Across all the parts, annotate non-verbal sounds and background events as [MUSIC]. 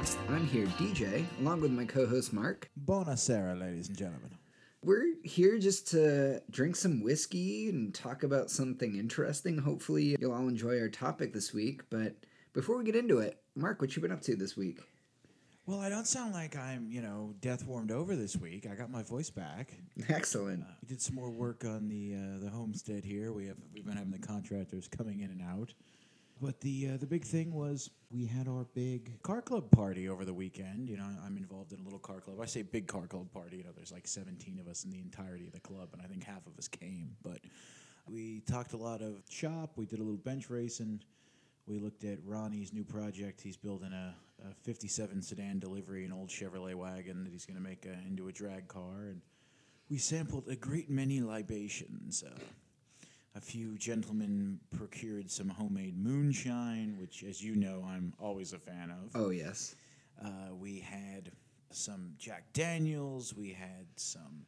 Whiskey Cast. I'm here, DJ, along with my co-host Mark. Bonasera, ladies and gentlemen. We're here just to drink some whiskey and talk about something interesting. Hopefully, you'll all enjoy our topic this week. But before we get into it, Mark, what you been up to this week? Well, I don't sound like I'm, you know, death warmed over this week. I got my voice back. Excellent. We did some more work on the uh, the homestead here. We have we've been having the contractors coming in and out. But the uh, the big thing was we had our big car club party over the weekend. You know, I'm involved in a little car club. I say big car club party. You know, there's like 17 of us in the entirety of the club, and I think half of us came. But we talked a lot of shop. We did a little bench racing. We looked at Ronnie's new project. He's building a, a 57 sedan delivery, an old Chevrolet wagon that he's going to make a, into a drag car. And we sampled a great many libations. Uh, a few gentlemen procured some homemade moonshine, which, as you know, I'm always a fan of. Oh yes. Uh, we had some Jack Daniels. We had some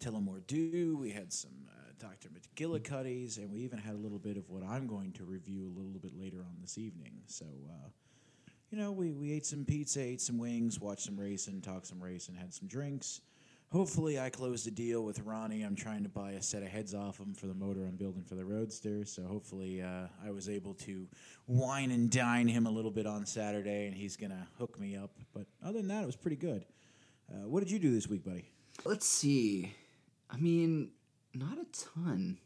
Tullamore Dew. We had some uh, Dr. McGillicuddy's, and we even had a little bit of what I'm going to review a little bit later on this evening. So, uh, you know, we, we ate some pizza, ate some wings, watched some racing, talked some racing, had some drinks. Hopefully, I closed a deal with Ronnie. I'm trying to buy a set of heads off him for the motor I'm building for the Roadster. So hopefully, uh, I was able to wine and dine him a little bit on Saturday, and he's gonna hook me up. But other than that, it was pretty good. Uh, what did you do this week, buddy? Let's see. I mean, not a ton.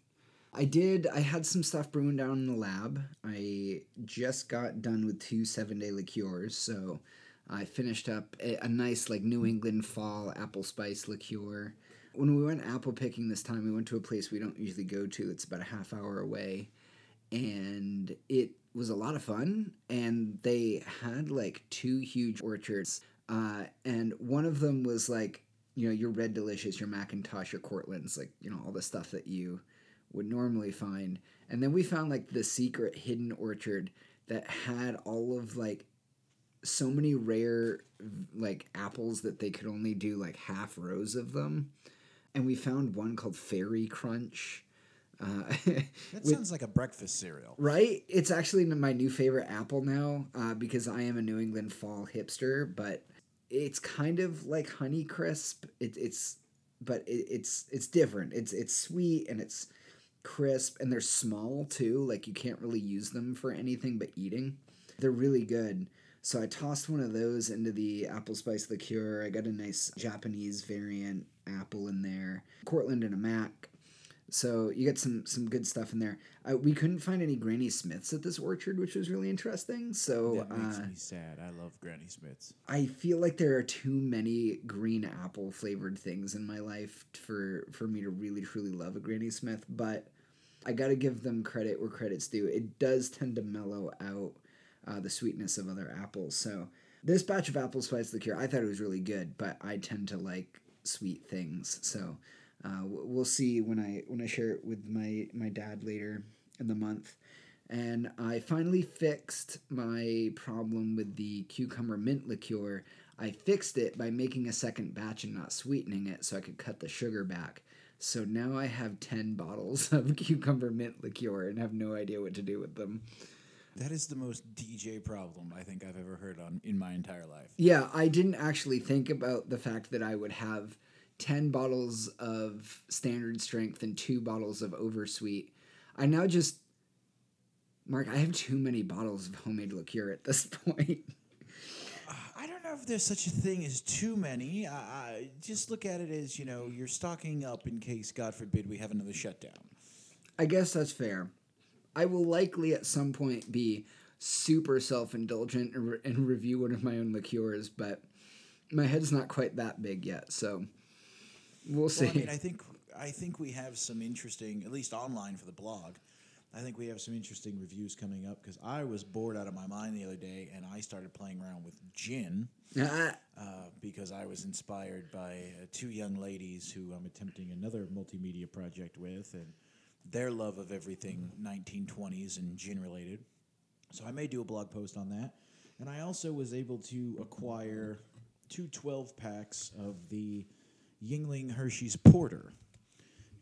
I did. I had some stuff brewing down in the lab. I just got done with two seven day liqueurs, so I finished up a, a nice like New England fall apple spice liqueur. When we went apple picking this time, we went to a place we don't usually go to. It's about a half hour away, and it was a lot of fun. And they had like two huge orchards, uh, and one of them was like you know your red delicious, your McIntosh, your Cortlands, like you know all the stuff that you would normally find. And then we found like the secret hidden orchard that had all of like so many rare like apples that they could only do like half rows of them. And we found one called Fairy Crunch. Uh, [LAUGHS] That with- sounds like a breakfast cereal. right? It's actually my new favorite apple now uh, because I am a New England fall hipster, but it's kind of like Honey Crisp. It, it's but it, it's it's different. It's it's sweet and it's crisp and they're small too. Like you can't really use them for anything but eating. They're really good. So I tossed one of those into the apple spice liqueur. I got a nice Japanese variant apple in there, Cortland and a Mac. So you get some some good stuff in there. Uh, we couldn't find any Granny Smiths at this orchard, which was really interesting. So That makes uh, me sad. I love Granny Smiths. I feel like there are too many green apple flavored things in my life for for me to really truly love a Granny Smith. But I got to give them credit where credit's due. It does tend to mellow out uh, the sweetness of other apples. So this batch of apple spice liqueur, I thought it was really good, but I tend to like sweet things. So uh, we'll see when I when I share it with my my dad later in the month. And I finally fixed my problem with the cucumber mint liqueur. I fixed it by making a second batch and not sweetening it so I could cut the sugar back. So now I have 10 bottles [LAUGHS] of cucumber mint liqueur and have no idea what to do with them. That is the most DJ problem I think I've ever heard on in my entire life. Yeah, I didn't actually think about the fact that I would have 10 bottles of standard strength and two bottles of oversweet. I now just. Mark, I have too many bottles of homemade liqueur at this [LAUGHS] point. I don't know if there's such a thing as too many. I, I just look at it as you know you're stocking up in case, God forbid, we have another shutdown. I guess that's fair. I will likely at some point be super self indulgent and, re- and review one of my own liqueurs, but my head's not quite that big yet, so we'll see. Well, I mean, I think I think we have some interesting, at least online for the blog. I think we have some interesting reviews coming up because I was bored out of my mind the other day and I started playing around with gin Ah, uh, because I was inspired by uh, two young ladies who I'm attempting another multimedia project with and their love of everything 1920s and gin related. So I may do a blog post on that. And I also was able to acquire two 12 packs of the Yuengling Hershey's Porter.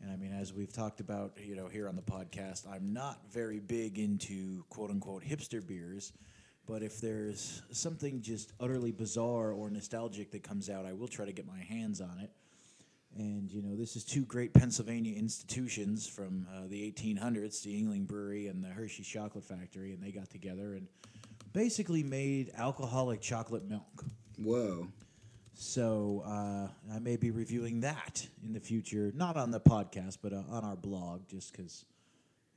And I mean, as we've talked about, you know, here on the podcast, I'm not very big into quote unquote hipster beers, But if there's something just utterly bizarre or nostalgic that comes out, I will try to get my hands on it. And you know, this is two great Pennsylvania institutions from uh, the 1800s, the Yuengling Brewery and the Hershey Chocolate Factory, and they got together and basically made alcoholic chocolate milk. Whoa. So uh, I may be reviewing that in the future, not on the podcast, but uh, on our blog, just because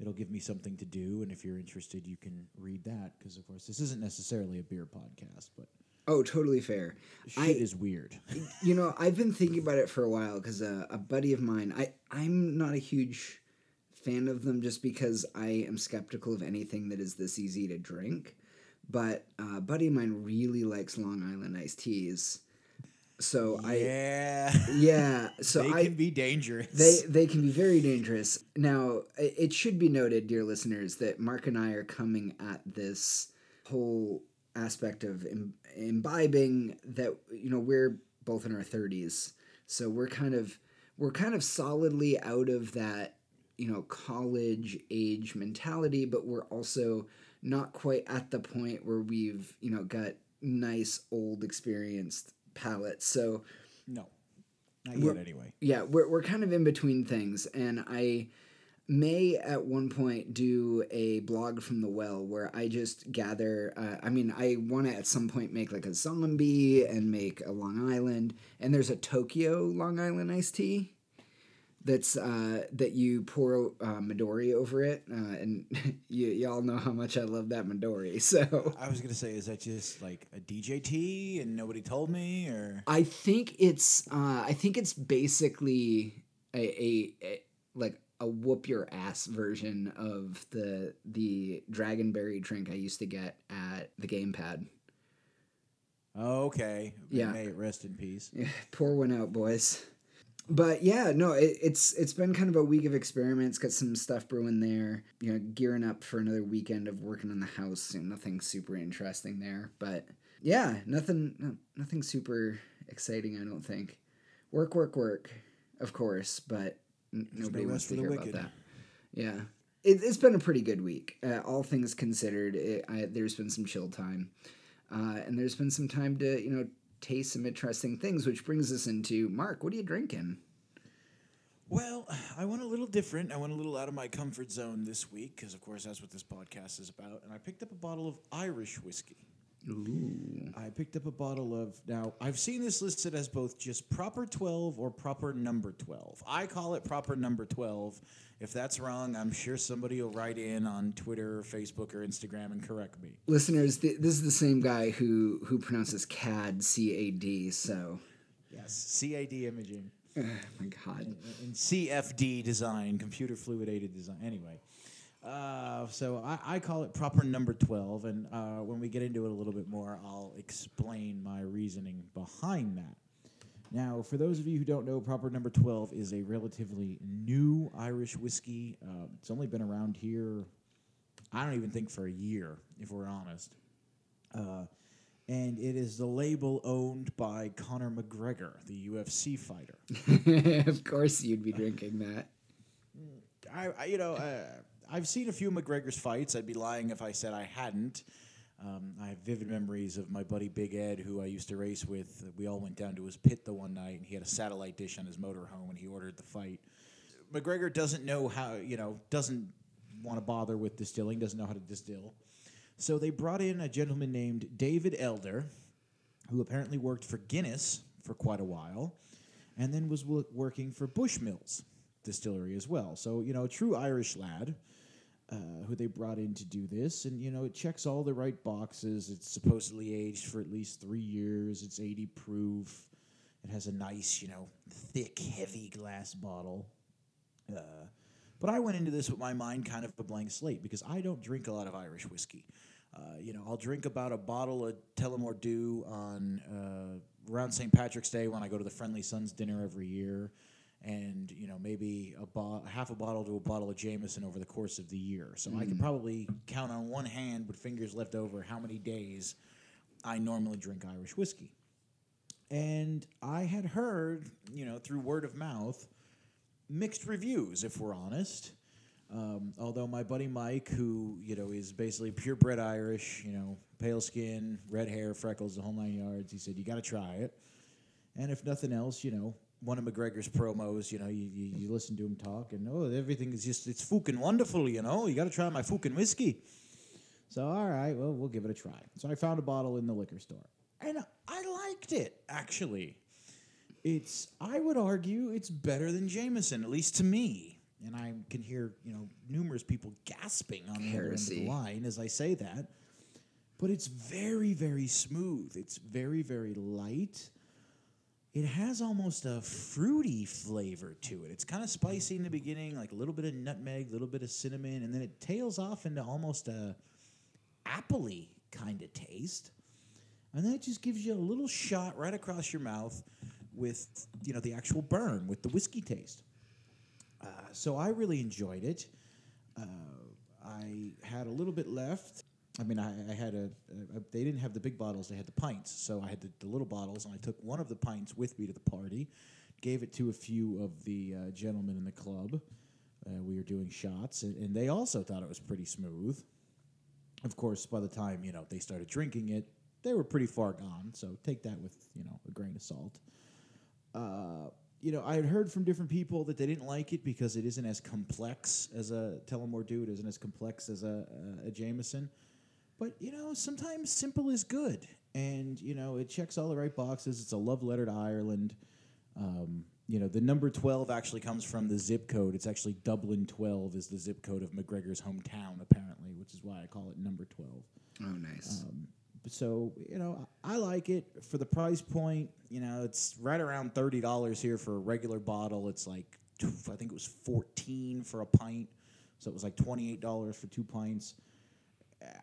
it'll give me something to do. And if you're interested, you can read that, because of course this isn't necessarily a beer podcast, but Oh, totally fair. shit I, is weird. [LAUGHS] you know, I've been thinking about it for a while because uh, a buddy of mine, I I'm not a huge fan of them just because I am skeptical of anything that is this easy to drink. But uh, a buddy of mine really likes Long Island iced teas, so I yeah, yeah. [LAUGHS] So they I can be dangerous. they they can be very dangerous. Now, it should be noted, dear listeners, that Mark and I are coming at this whole aspect of Im- imbibing that you know we're both in our 30s. So we're kind of we're kind of solidly out of that, you know, college age mentality, but we're also not quite at the point where we've, you know, got nice old experienced palates. So no, not yet anyway. yeah, we're, we're kind of in between things, and I may at one point do a blog from the well where I just gather. Uh, I mean, I want to at some point make like a zombie and make a Long Island, and there's a Tokyo Long Island iced tea that's uh, that you pour uh, Midori over it, uh, and [LAUGHS] you y'all know how much I love that Midori, [LAUGHS] so. I was gonna say, is that just like a DJT and nobody told me, or I think it's uh, I think it's basically a, a, a like a whoop your ass version of the the dragonberry drink I used to get at the gamepad. okay, Yeah. may it rest in peace. [LAUGHS] Yeah, pour one out, boys. But yeah, no, it, it's it's been kind of a week of experiments. Got some stuff brewing there. You know, gearing up for another weekend of working on the house. You know, nothing super interesting there, but yeah, nothing no, nothing super exciting. I don't think. Work, work, work, of course, but n- nobody no wants to for the hear about that. Yeah, it, it's been a pretty good week. Uh, all things considered, it, I, there's been some chill time, uh, and there's been some time to you know taste some interesting things, which brings us into Mark. What are you drinking? Well, I went a little different. I went a little out of my comfort zone this week because, of course, that's what this podcast is about. And I picked up a bottle of Irish whiskey. Ooh, I picked up a bottle of. Now, I've seen this listed as both just proper 12 or proper number 12. I call it proper number 12. If that's wrong, I'm sure somebody will write in on Twitter, or Facebook, or Instagram and correct me. listeners, th- this is the same guy who who pronounces CAD C A D. So, Yes, CAD imaging. oh my God, and CFD design, computer fluid aided design. Anyway, uh, so I, I call it proper number 12. And uh, when we get into it a little bit more, I'll explain my reasoning behind that. Now, for those of you who don't know, proper number 12 is a relatively new Irish whiskey. Uh, it's only been around here, I don't even think for a year, if we're honest. Uh, and it is the label owned by Conor McGregor, the UFC fighter. [LAUGHS] of course you'd be drinking that. I, I you know, uh, I've seen a few McGregor's fights. I'd be lying if I said I hadn't. Um, I have vivid memories of my buddy Big Ed, who I used to race with. We all went down to his pit the one night, and he had a satellite dish on his motorhome, and he ordered the fight. McGregor doesn't know how, you know, doesn't want to bother with distilling, doesn't know how to distill. So they brought in a gentleman named David Elder, who apparently worked for Guinness for quite a while, and then was wo- working for Bushmills Distillery as well. So, you know, a true Irish lad uh, who they brought in to do this. And, you know, it checks all the right boxes. It's supposedly aged for at least three years, it's 80 proof. It has a nice, you know, thick, heavy glass bottle. Uh, but I went into this with my mind kind of a blank slate because I don't drink a lot of Irish whiskey. Uh, you know, I'll drink about a bottle of Tullamore Dew on uh, around St. Patrick's Day when I go to the Friendly Sons dinner every year, and you know maybe a bo- half a bottle to a bottle of Jameson over the course of the year. So I could probably count on one hand with fingers left over how many days I normally drink Irish whiskey. And I had heard, you know, through word of mouth, mixed reviews, if we're honest. Um, although my buddy Mike, who you know is basically purebred Irish, you know, pale skin, red hair, freckles, the whole nine yards. He said, You got to try it. And if nothing else, you know, one of McGregor's promos, you know, you, you, you listen to him talk, and oh, everything is just, it's fucking wonderful, you know, you got to try my fucking whiskey. So, all right, well, we'll give it a try. So I found a bottle in the liquor store. And I liked it, actually. It's, I would argue, it's better than Jameson, at least to me. And I can hear, you know, numerous people gasping on the other end of the line as I say that. But it's very, very smooth. It's very, very light. It has almost a fruity flavor to it. It's kind of spicy in the beginning, like a little bit of nutmeg, a little bit of cinnamon, and then it tails off into almost a appley kind of taste. And then it just gives you a little shot right across your mouth with, you know, the actual burn with the whiskey taste. Uh, so I really enjoyed it. Uh, I had a little bit left. I mean, I, I had a, a. They didn't have the big bottles; they had the pints. So I had the, the little bottles, and I took one of the pints with me to the party. Gave it to a few of the uh, gentlemen in the club. Uh, we were doing shots, and, and they also thought it was pretty smooth. Of course, by the time you know they started drinking it, they were pretty far gone. So take that with you know a grain of salt. Uh, you know, I had heard from different people that they didn't like it because it isn't as complex as a Tullamore Dew. It isn't as complex as a, a, a Jameson. But, you know, sometimes simple is good. And, you know, it checks all the right boxes. It's a love letter to Ireland. Um, you know, the number 12 actually comes from the zip code. It's actually Dublin 12 is the zip code of McGregor's hometown, apparently, which is why I call it number 12 Oh, nice. so you know I I like it for the price point. You know, it's right around thirty dollars here for a regular bottle. It's like I think it was fourteen for a pint, so it was like twenty eight dollars for two pints.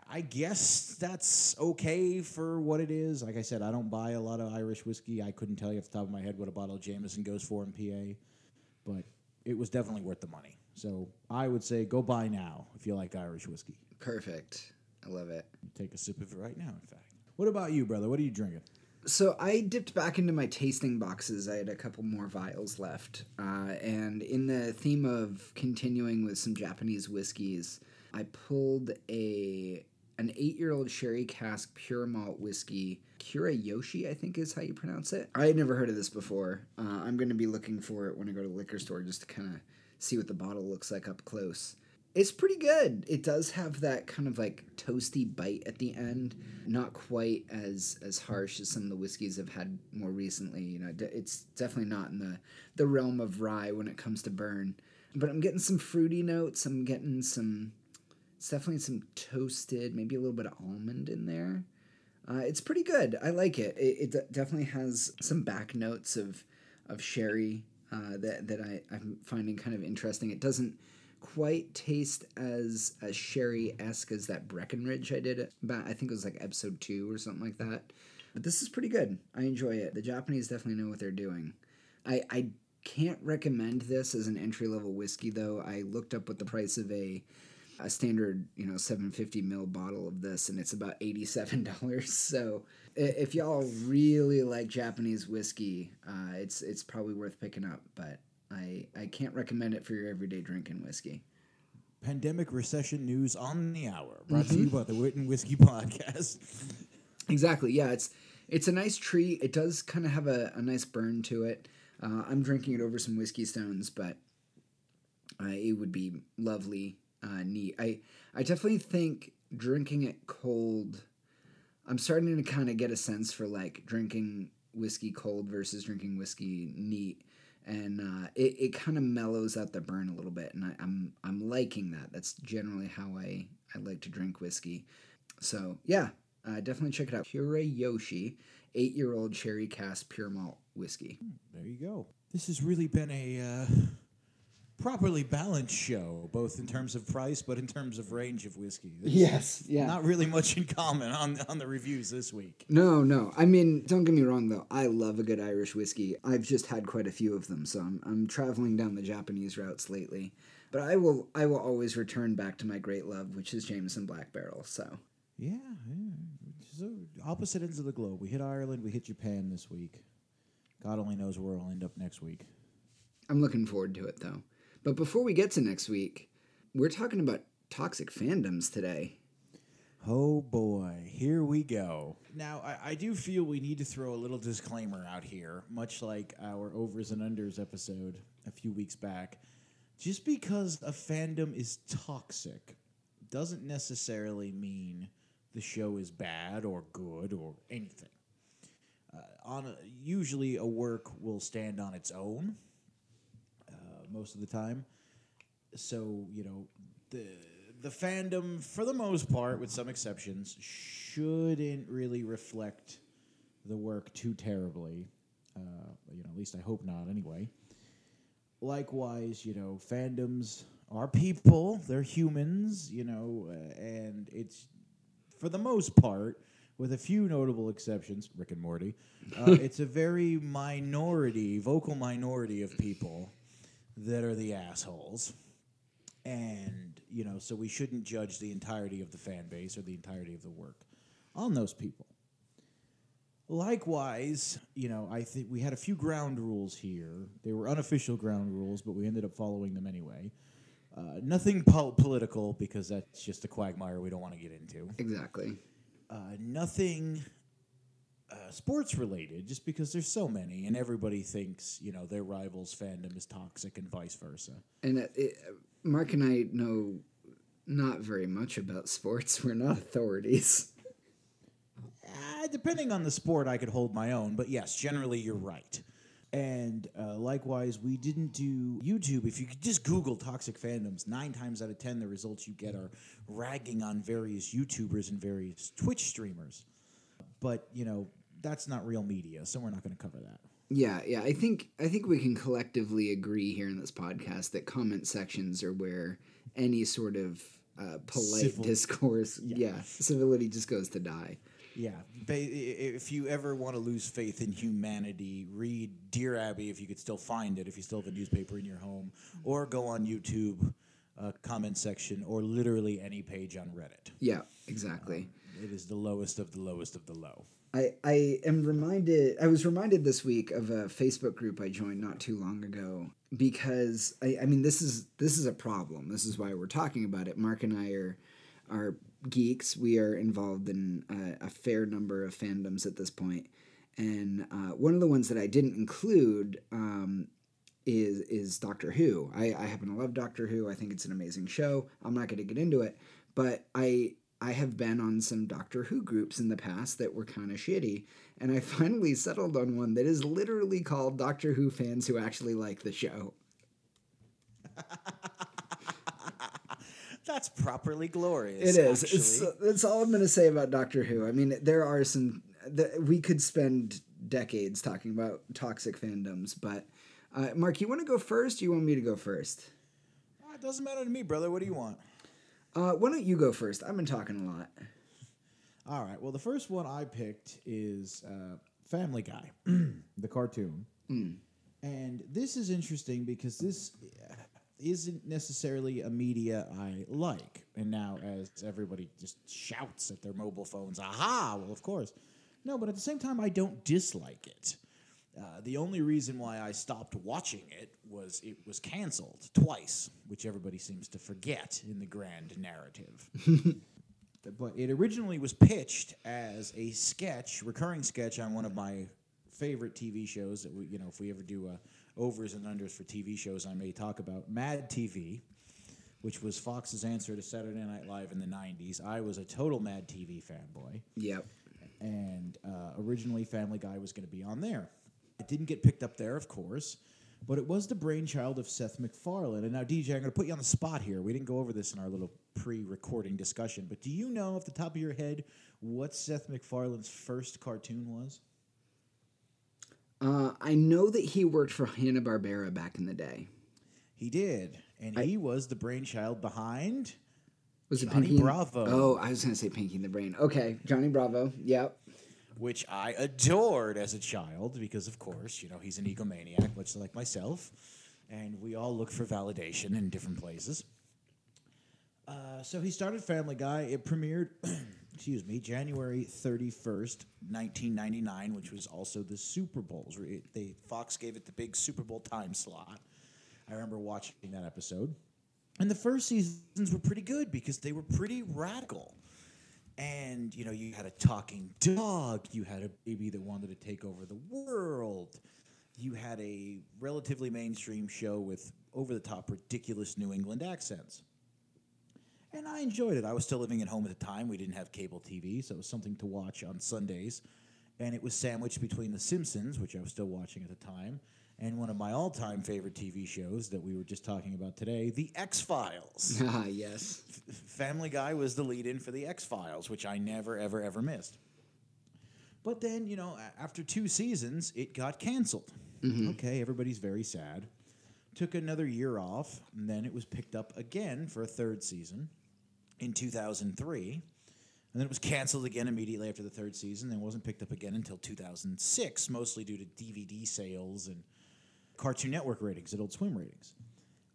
I guess that's okay for what it is. Like I said, I don't buy a lot of Irish whiskey. I couldn't tell you off the top of my head what a bottle of Jameson goes for in PA, but it was definitely worth the money. So I would say go buy now if you like Irish whiskey. Perfect. I love it. Take a sip of it right now, in fact. What about you, brother? What are you drinking? So I dipped back into my tasting boxes. I had a couple more vials left, uh, and in the theme of continuing with some Japanese whiskeys, I pulled a an eight year old sherry cask pure malt whiskey. Kurayoshi, I think is how you pronounce it. I had never heard of this before. Uh, I'm going to be looking for it when I go to the liquor store just to kind of see what the bottle looks like up close. It's pretty good. It does have that kind of like toasty bite at the end. Not quite as as harsh as some of the whiskeys I've had more recently. You know, it's definitely not in the the realm of rye when it comes to burn. But I'm getting some fruity notes. I'm getting some. It's definitely some toasted, maybe a little bit of almond in there. Uh, it's pretty good. I like it. It, it de- definitely has some back notes of of sherry uh, that that I, I'm finding kind of interesting. It doesn't quite taste as as sherry esque as that Breckenridge I did about I think it was like episode two or something like that. But this is pretty good. I enjoy it. The Japanese definitely know what they're doing. I I can't recommend this as an entry level whiskey though. I looked up what the price of a a standard, you know, 750 ml bottle of this, and it's about $87. [LAUGHS] So, if y'all really like Japanese whiskey, uh, it's it's probably worth picking up. But I I can't recommend it for your everyday drinking whiskey. Pandemic recession news on the hour, brought to you by the Witten Whiskey [LAUGHS] Podcast. Exactly. Yeah, it's it's a nice treat. It does kind of have a, a nice burn to it. Uh, I'm drinking it over some whiskey stones, but uh, it would be lovely, uh, neat. I I definitely think drinking it cold. I'm starting to kind of get a sense for like drinking whiskey cold versus drinking whiskey neat, and uh, it it kind of mellows out the burn a little bit, and I, I'm I'm liking that. That's generally how I I like to drink whiskey. So yeah, uh, definitely check it out. Kurayoshi, eight-year-old cherry cask pure malt whiskey. There you go. This has really been a uh, properly balanced show, both in terms of price, but in terms of range of whiskey. There's Yes, yeah. Not really much in common on on the reviews this week. No, no. I mean, don't get me wrong though. I love a good Irish whiskey. I've just had quite a few of them, so I'm I'm traveling down the Japanese routes lately. But I will I will always return back to my great love, which is Jameson Black Barrel. So Yeah, yeah. So opposite ends of the globe. We hit Ireland. We hit Japan this week. God only knows where we'll end up next week. I'm looking forward to it though. But before we get to next week, we're talking about toxic fandoms today. Oh boy, here we go. Now, I, I, do feel we need to throw a little disclaimer out here, much like our overs and unders episode a few weeks back. Just because a fandom is toxic doesn't necessarily mean the show is bad or good or anything. Uh, on a, usually, a work will stand on its own most of the time. So you know the the fandom, for the most part, with some exceptions, shouldn't really reflect the work too terribly. Uh, you know, at least I hope not. Anyway. Likewise, you know, fandoms are people; they're humans. You know, uh, and it's for the most part, with a few notable exceptions, Rick and Morty, uh, [LAUGHS] it's a very minority, vocal minority of people that are the assholes. And, you know, so we shouldn't judge the entirety of the fan base or the entirety of the work on those people. Likewise, you know, I think we had a few ground rules here. They were unofficial ground rules, but we ended up following them anyway. Uh, nothing pol- political because that's just a quagmire we don't want to get into. Exactly. Uh, nothing uh, sports related, just because there's so many, and everybody thinks you know their rivals' fandom is toxic, and vice versa. And it, it, Mark and I know not very much about sports. [LAUGHS] We're not authorities. Uh, depending on the sport, I could hold my own, but yes, generally you're right. And uh, likewise, we didn't do YouTube. If you could just Google toxic fandoms, nine times out of ten, the results you get are ragging on various YouTubers and various Twitch streamers. But, you know, that's not real media, so we're not going to cover that. Yeah, yeah. I think I think we can collectively agree here in this podcast that comment sections are where any sort of uh, polite Civil. [LAUGHS] discourse, yeah. yeah, civility just goes to die. Yeah. If you ever want to lose faith in humanity, read Dear Abby if you could still find it, if you still have a newspaper in your home, or go on YouTube uh, comment section, or literally any page on Reddit. Yeah, exactly. Um, it is the lowest of the lowest of the low. I, I am reminded I was reminded this week of a Facebook group I joined not too long ago because I, I mean this is this is a problem. This is why we're talking about it. Mark and I are are geeks. We are involved in a, a fair number of fandoms at this point, and uh, one of the ones that I didn't include um, is is Doctor Who. I, I happen to love Doctor Who. I think it's an amazing show. I'm not going to get into it, but I I have been on some Doctor Who groups in the past that were kind of shitty, and I [LAUGHS] finally settled on one that is literally called Doctor Who fans who actually like the show. [LAUGHS] That's properly glorious. It is. It's, that's all I'm going to say about Doctor Who. I mean, there are some. The, we could spend decades talking about toxic fandoms, but uh, Mark, you want to go first? you want me to go first? Uh, it doesn't matter to me, brother. What do you want? Uh, why don't you go first? I've been talking a lot. All right. Well, the first one I picked is uh, Family Guy, [CLEARS THROAT] the cartoon. Mm. And this is interesting because this isn't necessarily a media I like. And now, as everybody just shouts at their mobile phones, aha, well, of course. No, but at the same time, I don't dislike it. Uh, the only reason why I stopped watching it was it was canceled twice, which everybody seems to forget in the grand narrative. [LAUGHS] but it originally was pitched as a sketch, recurring sketch on one of my favorite TV shows that we, you know, if we ever do a overs and unders for TV shows I may talk about. Mad TV, which was Fox's answer to Saturday Night Live in the 90s. I was a total Mad TV fanboy. Yep. And uh, originally, Family Guy was going to be on there. It didn't get picked up there, of course, but it was the brainchild of Seth MacFarlane. And now, DJ, I'm going to put you on the spot here. We didn't go over this in our little pre recording discussion, but do you know off the top of your head what Seth MacFarlane's first cartoon was? Uh, I know that he worked for [LAUGHS] Hanna Barbera back in the day. He did, and I, he was the brainchild behind. Was it Johnny Pinky Bravo? oh, I was going to say Pinky and the Brain. Okay, Johnny Bravo. Yep. Which I adored as a child because, of course, you know he's an egomaniac, much like myself, and we all look for validation in different places. Uh, so he started Family Guy. It premiered [CLEARS THROAT] excuse me, January 31st, 1999, which was also the Super Bowls. They, Fox gave it the big Super Bowl time slot. I remember watching that episode. And the first seasons were pretty good because they were pretty radical. And you know, you had a talking dog, you had a baby that wanted to take over the world. You had a relatively mainstream show with over the top ridiculous New England accents. And I enjoyed it. I was still living at home at the time. We didn't have cable TV, so it was something to watch on Sundays. And it was sandwiched between The Simpsons, which I was still watching at the time, and one of my all time favorite TV shows that we were just talking about today, The X Files. [LAUGHS] Ah, yes. Family Guy was the lead in for The X Files, which I never, ever, ever missed. But then, you know, after two seasons, it got canceled. Okay, everybody's very sad. Took another year off, and then it was picked up again for a third season in 2003. And then it was canceled again immediately after the third season, and wasn't picked up again until 2006, mostly due to DVD sales and Cartoon Network ratings, Adult Swim ratings.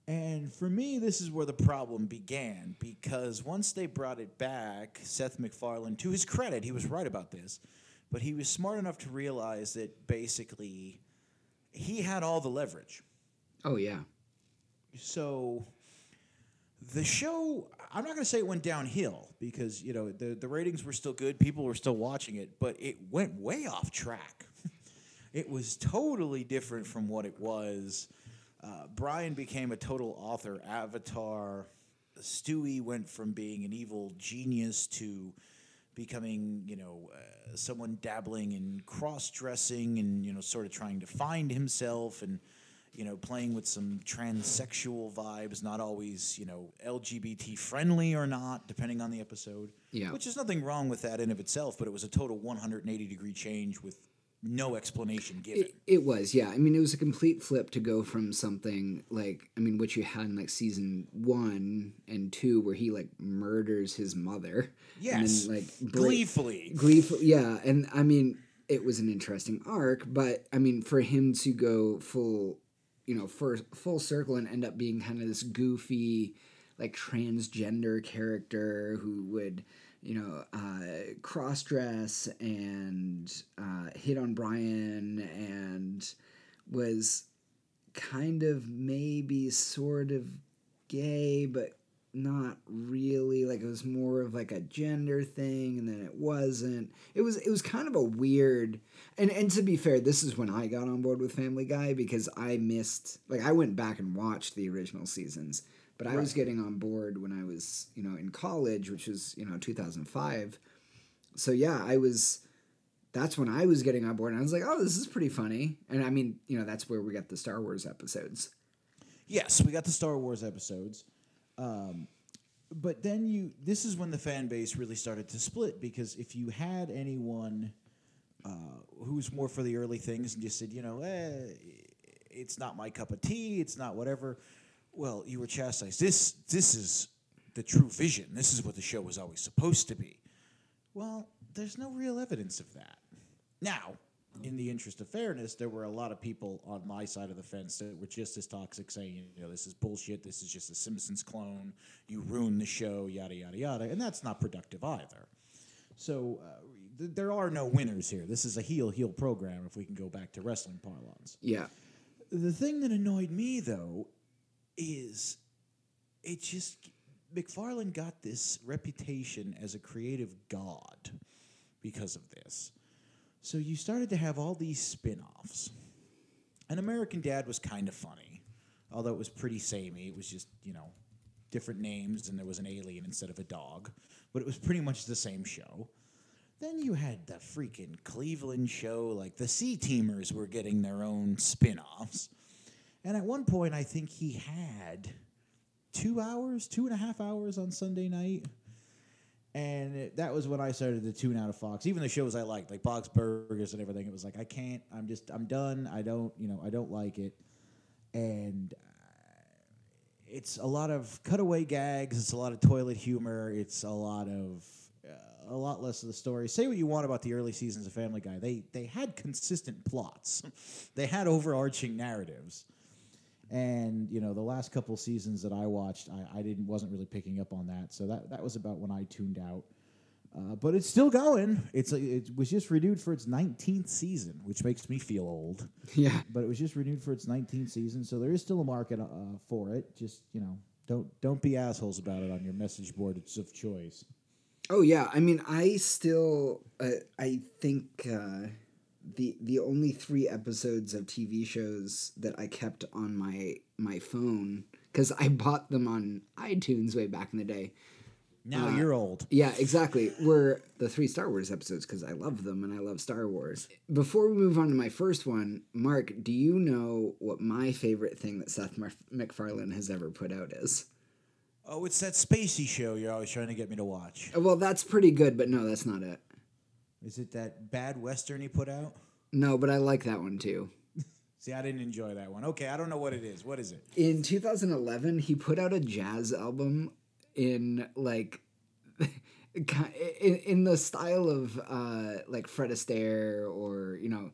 And for me, this is where the problem began because once they brought it back, Seth MacFarlane, to his credit, he was right about this, but he was smart enough to realize that basically he had all the leverage. Oh yeah. So the show, I'm not going to say it went downhill because, you know, the, the ratings were still good, people were still watching it, but it went way off track. It was totally different from what it was. Uh, Brian became a total author avatar. Stewie went from being an evil genius to becoming, you know, uh, someone dabbling in cross dressing and, you know, sort of trying to find himself and, you know, playing with some transsexual vibes, not always, you know, LGBT friendly or not, depending on the episode. Yeah. Which is nothing wrong with that in of itself, but it was a total 180 degree change with no explanation given. It, it was, yeah. I mean, it was a complete flip to go from something like, I mean, what you had in like season one and two, where he like murders his mother. yes. And then, like, break- gleefully. Gleeful, yeah. And I mean, it was an interesting arc, but I mean, for him to go full, you know, for full circle and end up being kind of this goofy, like transgender character who would, you know, uh, cross dress and uh, hit on Brian and was kind of maybe sort of gay, but not really like it was more of like a gender thing and then it wasn't. It was it was kind of a weird and and to be fair this is when i got on board with family guy because i missed like i went back and watched the original seasons but i was getting on board when i was you know in college which was you know 2005 so yeah i was that's when i was getting on board and i was like oh this is pretty funny. And i mean you know that's where we got the star wars episodes. Yes, we got the Star Wars episodes. Um, but then you, this is when the fan base really started to split because if you had anyone uh, who's more for the early things and just said, you know, eh, it's not my cup of tea, it's not whatever, well, you were chastised. This, this is the true vision. This is what the show was always supposed to be. Well, there's no real evidence of that. Now, in the interest of fairness, there were a lot of people on my side of the fence that were just as toxic, saying, you know, this is bullshit. This is just a Simpsons clone. You ruin the show, yada yada yada, and that's not productive either. So uh, th- there are no winners here. This is a heel heel program. If we can go back to wrestling parlance. yeah The thing that annoyed me though is it just MacFarlane got this reputation as a creative god because of this. So you started to have all these spin-offs. And American Dad was kind of funny, although it was pretty samey. It was just, you know, different names and there was an alien instead of a dog, but it was pretty much the same show. Then you had the freaking Cleveland show, like the C Teamers were getting their own spin offs. And at one point, I think he had two hours, two and a half hours on Sunday night. And it, that was when I started to tune out of Fox. Even the shows I liked, like Bob's Burgers and everything, it was like, I can't, I'm just, I'm done. I don't, you know, I don't like it. And uh, it's a lot of cutaway gags. It's a lot of toilet humor. It's a lot of uh, a lot less of the story. Say what you want about the early seasons of Family Guy. They they had consistent plots. [LAUGHS] they had overarching narratives. And you know the last couple seasons that I watched, I, I didn't wasn't really picking up on that. So that that was about when I tuned out. Uh, but it's still going. It's it was just renewed for its 19th season, which makes me feel old [LAUGHS] yeah but it was just renewed for its 19th season, so there is still a market uh, for it. Just you know, don't don't be assholes about it on your message board. It's of choice. Oh yeah, I mean, I still, uh, I think uh, the the only three episodes of TV shows that I kept on my my phone because I bought them on iTunes way back in the day. Now Uh, you're old. Yeah, exactly. Were the three Star Wars episodes because I love them and I love Star Wars. Before we move on to my first one, Mark, do you know what my favorite thing that Seth Mar- MacFarlane has ever put out is? Oh, it's that spacey show you're always trying to get me to watch. Well, that's pretty good, but no, that's not it. Is it that bad western he put out? No, but I like that one too. [LAUGHS] See, I didn't enjoy that one. Okay, I don't know what it is. What is it? In 2011, he put out a jazz album in like [LAUGHS] in, in the style of uh, like Fred Astaire or you know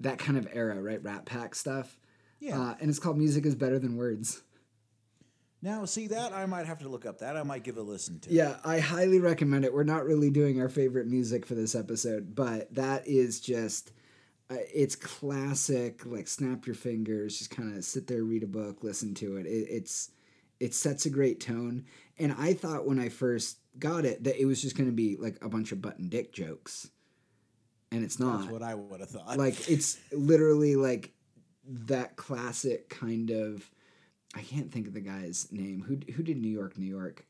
that kind of era, right? Rat Pack stuff. Yeah. Uh, and it's called "Music Is Better Than Words." Now, see that I might have to look up. That I might give a listen to. Yeah, I highly recommend it. We're not really doing our favorite music for this episode, but that is just uh, it's classic. Like snap your fingers, just kind of sit there, read a book, listen to it. it. It's it sets a great tone. And I thought when I first got it that it was just going to be like a bunch of butt and dick jokes, and it's not. That's what I would have thought. like it's literally like that classic kind of. I can't think of the guy's name. Who who did New York, New York?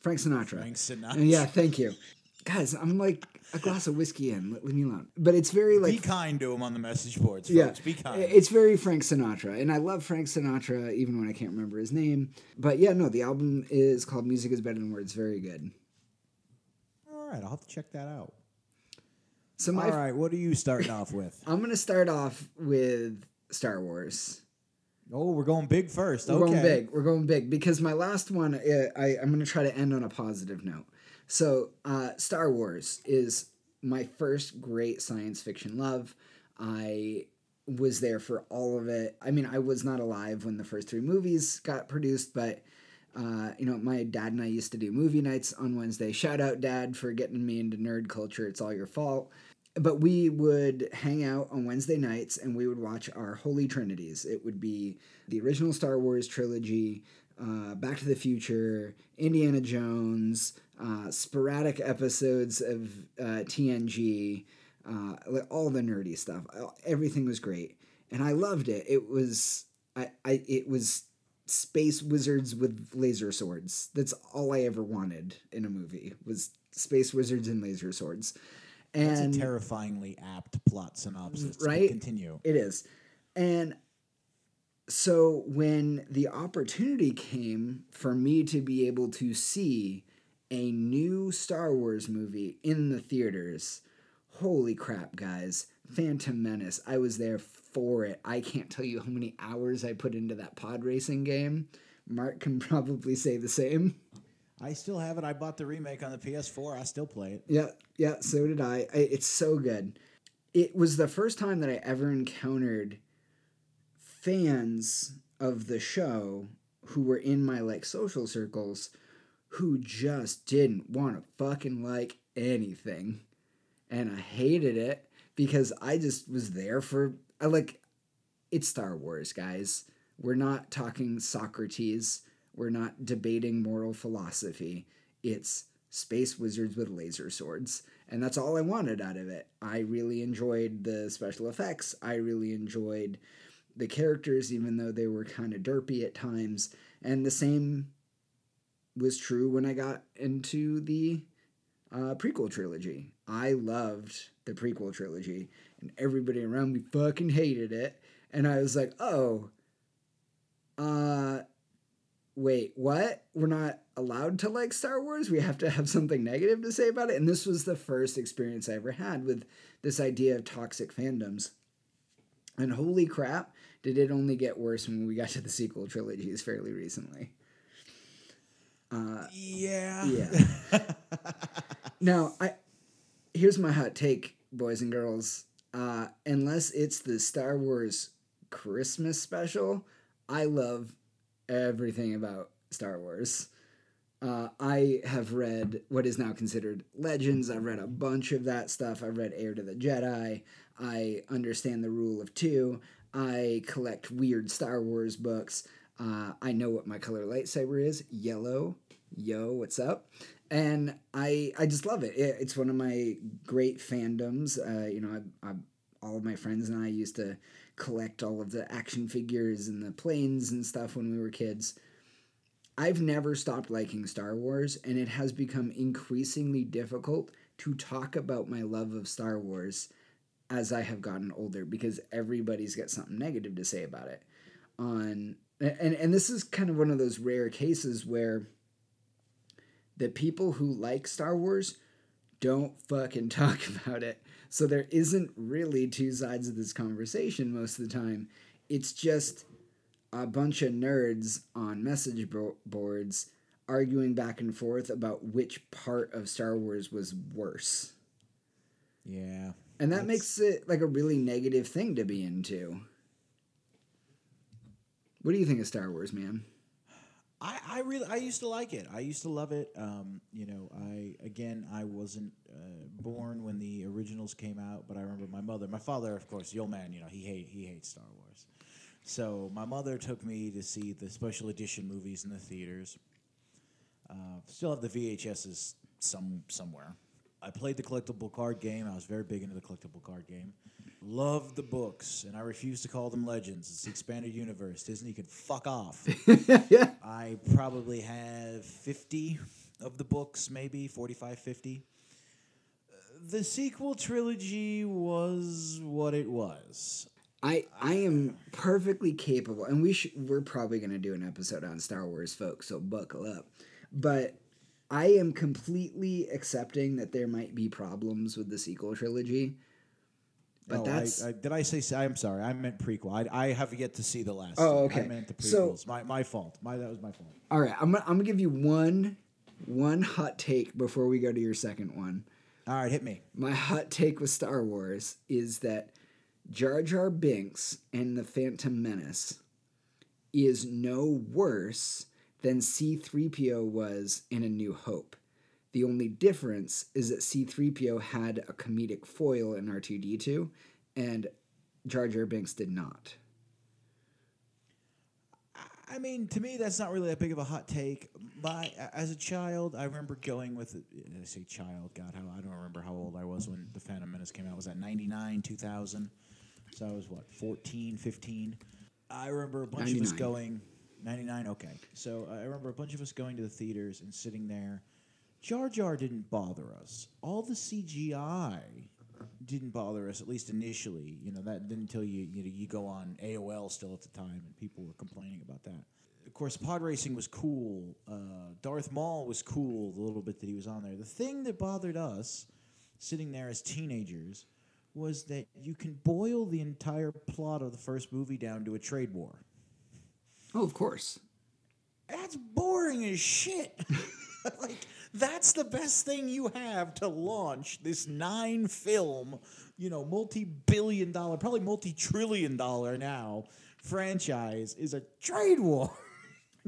Frank Sinatra. Frank Sinatra. Yeah, thank you. Guys, I'm like a glass of whiskey in. Let, leave me alone. But it's very like Be kind to him on the message boards, folks. yeah, Be kind. it's very Frank Sinatra, and I love Frank Sinatra even when I can't remember his name. But yeah, no, the album is called "Music Is Better Than Words." Very good. All right, I'll have to check that out. So my, All right, what are you starting off with? [LAUGHS] I'm gonna start off with Star Wars. Oh, we're going big first. We're okay. going big. We're going big because my last one, uh, I, I'm going to try to end on a positive note. So, uh, Star Wars is my first great science fiction love. I was there for all of it. I mean, I was not alive when the first three movies got produced, but uh, you know, my dad and I used to do movie nights on Wednesday. Shout out, Dad, for getting me into nerd culture. It's all your fault. But we would hang out on Wednesday nights and we would watch our Holy Trinities. It would be the original Star Wars trilogy, uh, Back to the Future, Indiana Jones, uh, sporadic episodes of uh, TNG, uh, all the nerdy stuff. Everything was great, and I loved it. It was I, I it was space wizards with laser swords. That's all I ever wanted in a movie was space wizards and laser swords. That's And a terrifyingly apt plot synopsis. Right? Continue. It is. And so when the opportunity came for me to be able to see a new Star Wars movie in the theaters, holy crap, guys. Phantom Menace. I was there for it. I can't tell you how many hours I put into that pod racing game. Mark can [LAUGHS] probably say the same. I still have it. I bought the remake on the PS4. I still play it. Yeah, yeah, so did I. I. It's so good. It was the first time that I ever encountered fans of the show who were in my like social circles who just didn't want to fucking like anything. And I hated it because I just was there for I like it's Star Wars, guys. We're not talking Socrates. We're not debating moral philosophy. It's space wizards with laser swords. And that's all I wanted out of it. I really enjoyed the special effects. I really enjoyed the characters, even though they were kind of derpy at times. And the same was true when I got into the uh, prequel trilogy. I loved the prequel trilogy, and everybody around me fucking hated it. And I was like, oh, uh, wait, what? We're not allowed to like Star Wars? We have to have something negative to say about it? And this was the first experience I ever had with this idea of toxic fandoms. And holy crap, did it only get worse when we got to the sequel trilogies fairly recently. Uh, Yeah. yeah. [LAUGHS] now, I here's my hot take, boys and girls. Uh, unless it's the Star Wars Christmas special, I love everything about Star Wars. Uh, I have read what is now considered Legends. I've read a bunch of that stuff. I've read Heir to the Jedi. I understand the rule of two. I collect weird Star Wars books. Uh, I know what my color lightsaber is yellow. Yo, what's up? And I I just love it. it it's one of my great fandoms. Uh, you know, I, I, all of my friends and I used to collect all of the action figures and the planes and stuff when we were kids. I've never stopped liking Star Wars, and it has become increasingly difficult to talk about my love of Star Wars as I have gotten older because everybody's got something negative to say about it. On and and this is kind of one of those rare cases where the people who like Star Wars don't fucking [LAUGHS] talk about it. So there isn't really two sides of this conversation most of the time. It's just a bunch of nerds on message boards arguing back and forth about which part of Star Wars was worse. Yeah. And that makes it like a really negative thing to be into. What do you think of Star Wars, man? I, I really I used to like it. I used to love it. Um, you know, I again I wasn't uh, born when the originals came out, but I remember my mother, my father, of course, the old man. You know, he hate he hates Star Wars. So my mother took me to see the special edition movies in the theaters. Uh, still have the VHSs some somewhere. I played the collectible card game. I was very big into the collectible card game. Loved the books, and I refuse to call them legends. It's the expanded universe. Disney could fuck off. [LAUGHS] I probably have 50 of the books, maybe 45, 50. The sequel trilogy was what it was. I I am perfectly capable, and we should, we're probably going to do an episode on Star Wars, folks. So buckle up. But I am completely accepting that there might be problems with the sequel trilogy. But oh, that's I, I, did I say? I'm sorry. I meant prequel. I, I have yet to see the last. Oh, okay. I meant the prequels. So, my my fault. My that was my fault. All right. I'm gonna, I'm gonna give you one one hot take before we go to your second one. All right, hit me. My hot take with Star Wars is that Jar Jar Binks and the Phantom Menace is no worse than C3PO was in A New Hope. The only difference is that C3PO had a comedic foil in R2D2 and Jar Jar Binks did not. I mean, to me, that's not really that big of a hot take. My, as a child, I remember going with, I say child, God, how I don't remember how old I was when The Phantom Menace came out. Was that 99, 2000? So I was what, 14, 15? I remember a bunch 99. of us going, 99, okay. So I remember a bunch of us going to the theaters and sitting there. Jar Jar didn't bother us. All the CGI didn't bother us, at least initially. You know, that didn't until you, you, know, you go on AOL still at the time and people were complaining about that. Of course, pod racing was cool. Uh, Darth Maul was cool the little bit that he was on there. The thing that bothered us sitting there as teenagers was that you can boil the entire plot of the first movie down to a trade war. Oh, of course. That's boring as shit. [LAUGHS] like that's the best thing you have to launch this nine film, you know, multi-billion dollar, probably multi-trillion dollar now franchise is a trade war.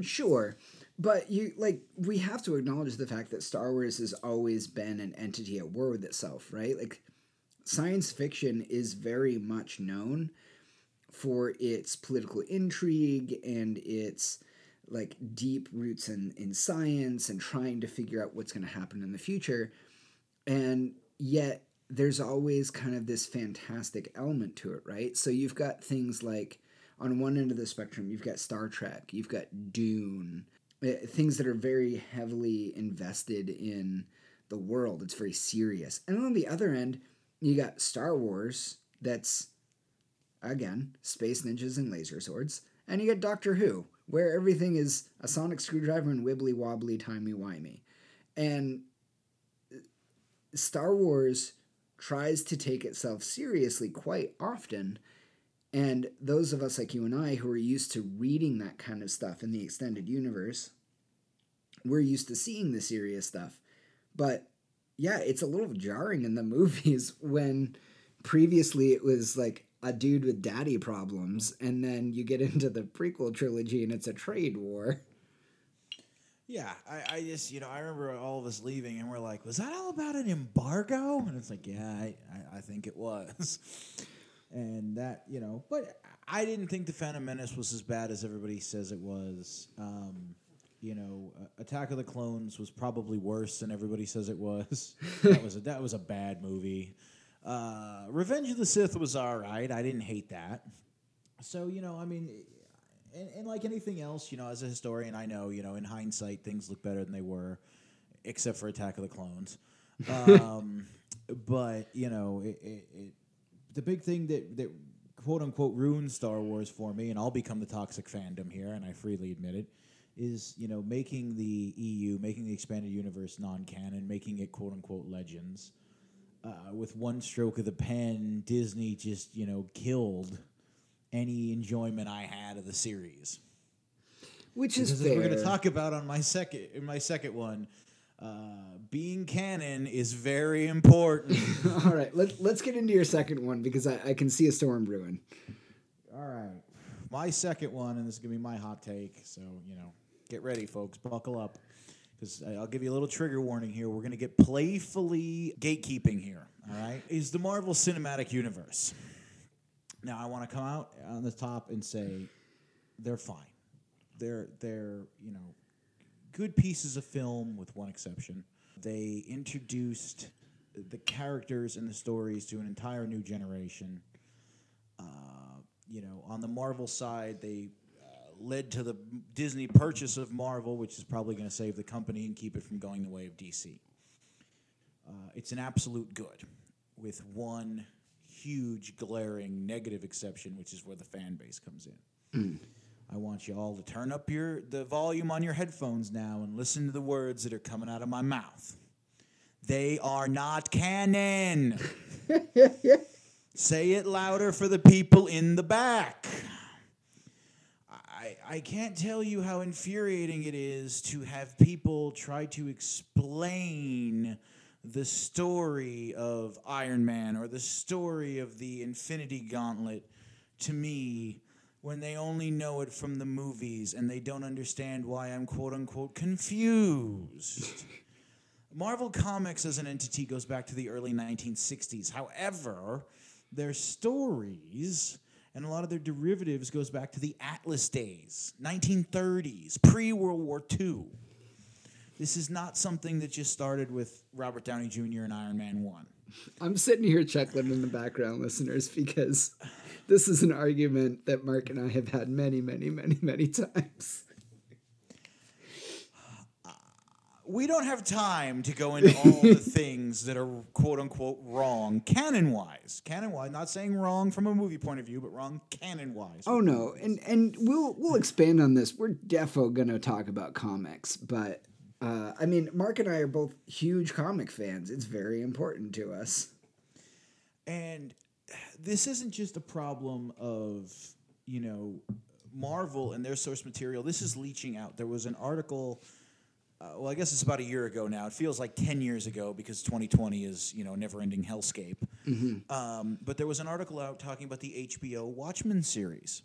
sure. But you like we have to acknowledge the fact that Star Wars has always been an entity at war with itself, right? Like science fiction is very much known for its political intrigue and its like deep roots in, in science and trying to figure out what's going to happen in the future. And yet there's always kind of this fantastic element to it, right? So you've got things like on one end of the spectrum, you've got Star Trek, you've got Dune, eh, things that are very heavily invested in the world. It's very serious. And on the other end, you got Star Wars, that's again space ninjas and laser swords, and you got Doctor Who, where everything is a sonic screwdriver and wibbly wobbly timey wimey, and Star Wars tries to take itself seriously quite often. And those of us like you and I who are used to reading that kind of stuff in the extended universe, we're used to seeing the serious stuff. But yeah, it's a little jarring in the [LAUGHS] movies when previously it was like a dude with daddy problems, and then you get [LAUGHS] into the prequel trilogy and it's a trade war. Yeah, I, I just, you know, I remember all of us leaving and we're like, was that all about an embargo? And it's like, yeah, I, I, I think it was. [LAUGHS] and that, you know, but I didn't think the Phantom Menace was as bad as everybody says it was. Um, you know, Attack of the Clones was probably worse than everybody says it was. [LAUGHS] that was a, that was a bad movie. Uh, Revenge of the Sith was all right. I didn't hate that. So you know, I mean, and, and like anything else, you know, as a historian, I know, you know, in hindsight, things look better than they were, except for Attack of the Clones. Um, [LAUGHS] but you know, it, it, it, the big thing that that quote unquote ruined Star Wars for me, and I'll become the toxic fandom here, and I freely admit it, is you know making the EU, making the expanded universe non-canon, making it quote unquote legends. Uh, with one stroke of the pen, Disney just you know killed any enjoyment I had of the series. Which is fair. we're going to talk about on my second in my second one, uh, being canon is very important. [LAUGHS] All right, let, let's get into your second one because I, I can see a storm brewing. All right, my second one, and this is going to be my hot take. So you know, get ready, folks. Buckle up, because I'll give you a little trigger warning here. We're going to get playfully gatekeeping here. All right, is the Marvel Cinematic Universe. Now, I want to come out on the top and say they're fine. They're they're you know good pieces of film with one exception. They introduced the characters and the stories to an entire new generation. Uh, you know, on the Marvel side, they led to the Disney purchase of Marvel, which is probably going to save the company and keep it from going the way of DC. Uh, it's an absolute good, with one huge, glaring negative exception, which is where the fan base comes in. I want you all to turn up your the volume on your headphones now and listen to the words that are coming out of my mouth. They are not canon. [LAUGHS] Say it louder for the people in the back. I, I can't tell you how infuriating it is to have people try to explain the story of Iron Man or the story of the Infinity Gauntlet to me when they only know it from the movies and they don't understand why I'm quote unquote confused. Marvel Comics as an entity goes back to the early 1960s. However, their stories and a lot of their derivatives goes back to the Atlas days, 1930s, pre-World War II. This is not something that just started with Robert Downey Jr. and Iron Man 1. I'm sitting here chuckling in the background, listeners, because this is an argument that Mark and I have had many, many, many, many [LAUGHS] times. We don't have time to go into all the [LAUGHS] things that are quote unquote wrong canon wise. Canon wise, not saying wrong from a movie point of view, but wrong canon wise. Oh no, and and we'll we'll expand on this. We're defo gonna talk about comics, but uh, I mean, Mark and I are both huge comic fans. It's very important to us. And this isn't just a problem of, you know, Marvel and their source material. This is leaching out. There was an article. Uh, well, I guess it's about a year ago now. It feels like 10 years ago because 2020 is, you know, never ending hellscape. Um, but there was an article out talking about the HBO Watchmen series.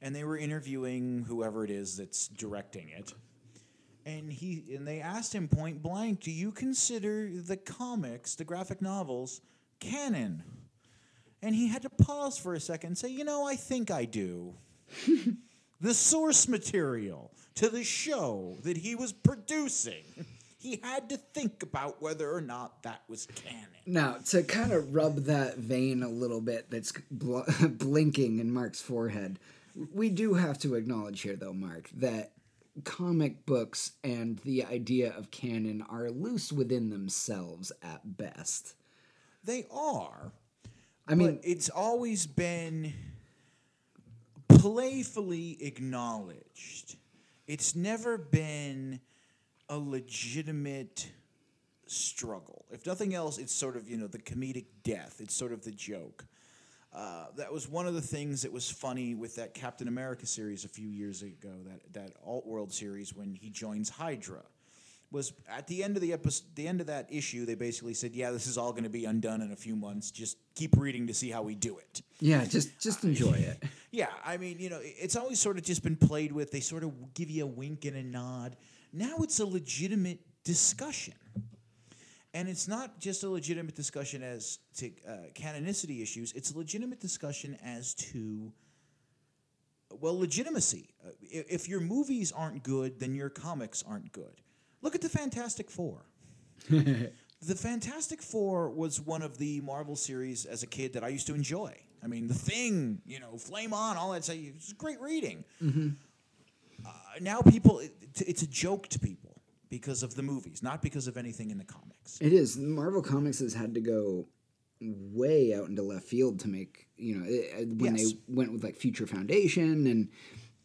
And they were interviewing whoever it is that's directing it. And he and they asked him point blank, "Do you consider the comics, the graphic novels, canon?" And he had to pause for a second and say, "You know, I think I do." [LAUGHS] the source material to the show that he was producing. He had to think about whether or not that was canon. Now, to kind of rub that vein a little bit that's bl- [LAUGHS] blinking in Mark's forehead, we do have to acknowledge here, though, Mark, that comic books and the idea of canon are loose within themselves at best. They are. I mean, but it's always been playfully acknowledged. It's never been a legitimate struggle. If nothing else, it's sort of, you know, the comedic death. It's sort of the joke. Uh, that was one of the things that was funny with that Captain America series a few years ago, that, that alt world series when he joins Hydra. Was at the end of the episode, the end of that issue, they basically said, "Yeah, this is all going to be undone in a few months. Just keep reading to see how we do it." yeah, just just enjoy it. [LAUGHS] Yeah, I mean, you know, it's always sort of just been played with. They sort of give you a wink and a nod. Now it's a legitimate discussion. And it's not just a legitimate discussion as to uh, canonicity issues, it's a legitimate discussion as to well, legitimacy. Uh, If your movies aren't good, then your comics aren't good. Look at the Fantastic Four. [LAUGHS] the Fantastic Four was one of the Marvel series as a kid that I used to enjoy. I mean, The Thing, you know, Flame On, all that stuff. It's great reading. Uh, now people, it, it's a joke to people because of the movies, not because of anything in the comics. It is. Marvel Comics has had to go way out into left field to make you know it, uh, when Yes. they went with like Future Foundation and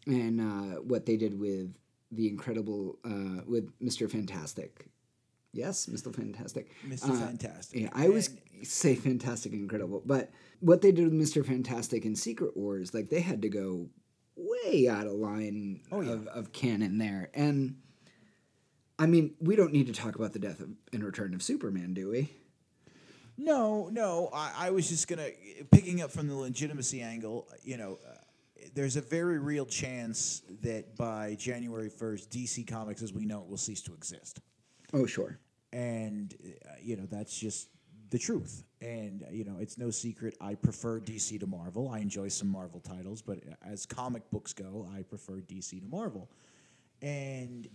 and uh, what they did with the incredible uh, with Mister Fantastic. Yes, Mister Fantastic. Mr. Uh, Fantastic. Yeah, I always And- say Fantastic and Incredible, but what they did with Mister Fantastic and Secret Wars, like they had to go way out of line Oh, yeah. of, of canon there, and I mean, we don't need to talk about the death of, and return of Superman, do we? No, no. I, I was just gonna picking up from the legitimacy angle. You know, uh, there's a very real chance that by January first, DC Comics, as we know it, will cease to exist, Oh, sure. and uh, you know that's just the truth. And uh, you know, it's no secret. I prefer DC to Marvel. I enjoy some Marvel titles, but as comic books go, I prefer DC to Marvel. And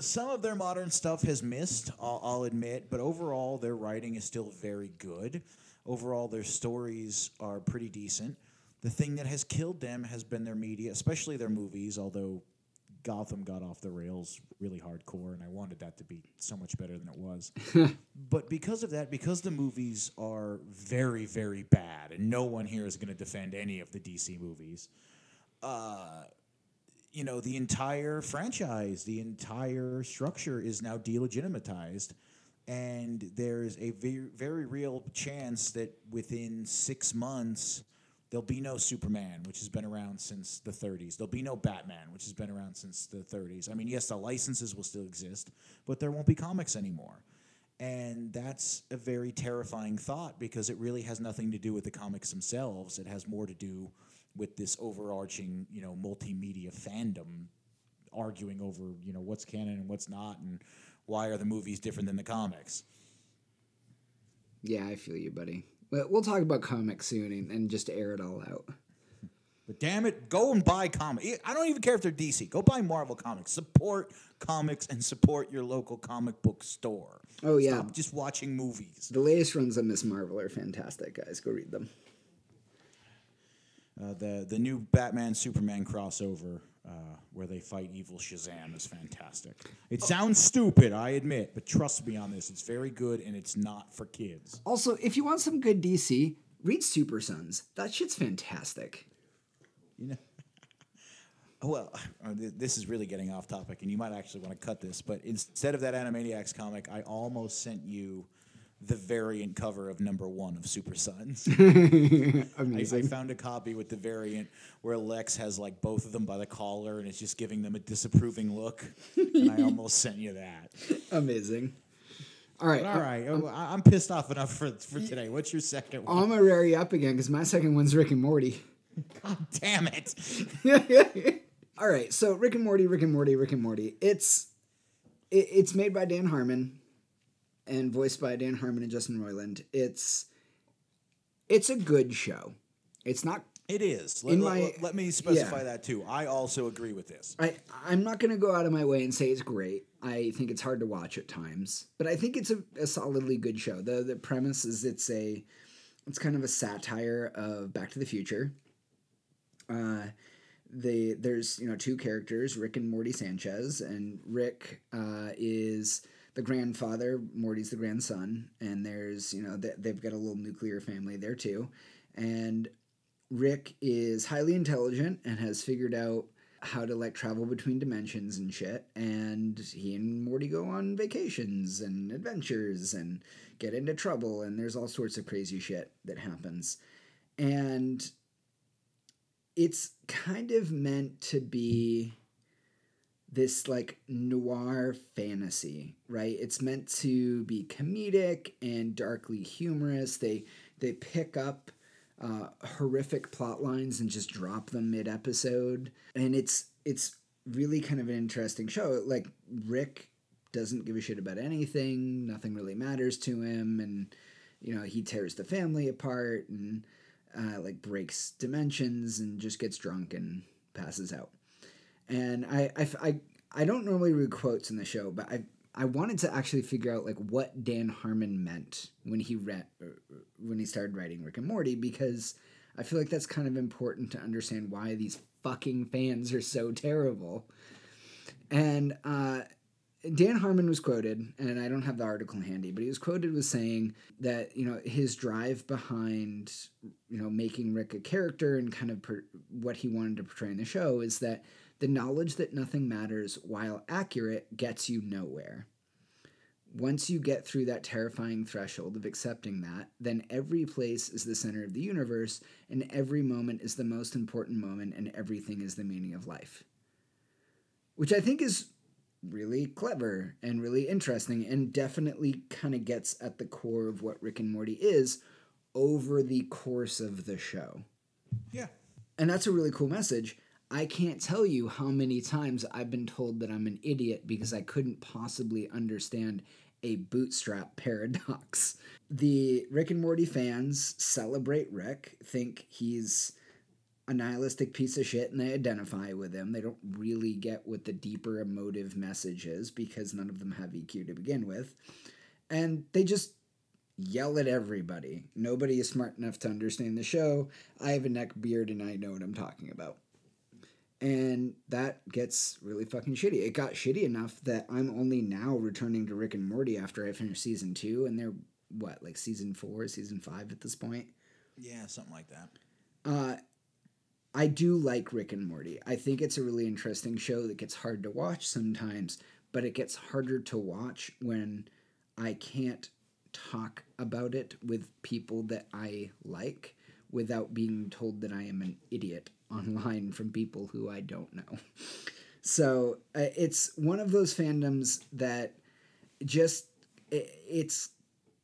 some of their modern stuff has missed, I'll, I'll admit, but overall their writing is still very good. Overall, their stories are pretty decent. The thing that has killed them has been their media, especially their movies, although Gotham got off the rails really hardcore, and I wanted that to be so much better than it was. [LAUGHS] but because of that, because the movies are very, very bad, and no one here is going to defend any of the DC movies, uh, you know, the entire franchise, the entire structure is now delegitimatized. And there's a very, very real chance that within six months, there'll be no Superman, which has been around since the 30s. There'll be no Batman, which has been around since the 30s. I mean, yes, the licenses will still exist, but there won't be comics anymore. And that's a very terrifying thought because it really has nothing to do with the comics themselves. It has more to do with this overarching, you know, multimedia fandom arguing over, you know, what's canon and what's not and why are the movies different than the comics. Yeah, I feel you, buddy. Well, we'll talk about comics soon and, and just air it all out. But damn it, go and buy comics. I don't even care if they're DC. Go buy Marvel comics. Support comics and support your local comic book store. Oh, yeah. Stop just watching movies. The latest runs on Miss Marvel are fantastic, guys. Go read them. Uh, the the new Batman Superman crossover uh, where they fight evil Shazam is fantastic. It sounds stupid, I admit, but trust me on this. It's very good and it's not for kids. Also, if you want some good DC, read Super Sons. That shit's fantastic. You know. [LAUGHS] Well, uh, this is really getting off topic, and you might actually want to cut this. But instead of that Animaniacs comic, I almost sent you the variant cover of number one of Super Sons. [LAUGHS] I, I found a copy with the variant where Lex has like both of them by the collar, and it's just giving them a disapproving look. and I almost sent you that. Amazing. All right. All uh, right, oh, I- I'm pissed off enough for for today. What's your second one? I'm gonna rear you up again because my second one's Rick and Morty. God damn it! [LAUGHS] All right, so Rick and Morty, Rick and Morty, Rick and Morty. It's it, it's made by Dan Harmon and voiced by Dan Harmon and Justin Roiland. It's it's a good show. It's not. It is. Let, let- my- let- me specify yeah. that too. I also agree with this. I I'm not gonna go out of my way and say it's great. I think it's hard to watch at times, but I think it's a, a solidly good show. the The premise is it's a it's kind of a satire of Back to the Future. Uh, they there's you know two characters, Rick and Morty Sanchez, and Rick uh, is the grandfather, Morty's the grandson, and there's you know they, they've got a little nuclear family there too, and Rick is highly intelligent and has figured out how to like travel between dimensions and shit. And he and Morty go on vacations and adventures and get into trouble. And there's all sorts of crazy shit that happens. And it's kind of meant to be this like noir fantasy, right? It's meant to be comedic and darkly humorous. They they pick up uh, horrific plot lines and just drop them mid episode, and it's it's really kind of an interesting show. Like Rick doesn't give a shit about anything. Nothing really matters to him, and you know he tears the family apart and uh, like breaks dimensions and just gets drunk and passes out. And I, I, I, I don't normally read quotes in the show, but I, I wanted to actually figure out like what Dan Harmon meant when he read when he started writing Rick and Morty because I feel like that's kind of important to understand why these fucking fans are so terrible. And uh, Dan Harmon was quoted, and I don't have the article handy, but he was quoted with saying that you know his drive behind you know making Rick a character and kind of per- what he wanted to portray in the show is that the knowledge that nothing matters while accurate gets you nowhere. Once you get through that terrifying threshold of accepting that, then every place is the center of the universe, and every moment is the most important moment, and everything is the meaning of life. Which I think is really clever and really interesting and definitely kind of gets at the core of what Rick and Morty is over the course of the show. Yeah. And that's a really cool message. I can't tell you how many times I've been told that I'm an idiot because I couldn't possibly understand a bootstrap [LAUGHS] paradox. The Rick and Morty fans celebrate Rick, think he's a nihilistic piece of shit and they identify with him. They don't really get what the deeper emotive message is because none of them have EQ to begin with. And they just yell at everybody. Nobody is smart enough to understand the show. I have a neck beard and I know what I'm talking about. And that gets really fucking shitty. It got shitty enough that I'm only now returning to Rick and Morty after I finished season two, and they're what, like season four, season five at this point? Yeah, something like that. Uh, I do like Rick and Morty. I think it's a really interesting show that gets hard to watch sometimes, but it gets harder to watch when I can't talk about it with people that I like without being told that I am an idiot online from people who I don't know. So uh, it's one of those fandoms that just it, it's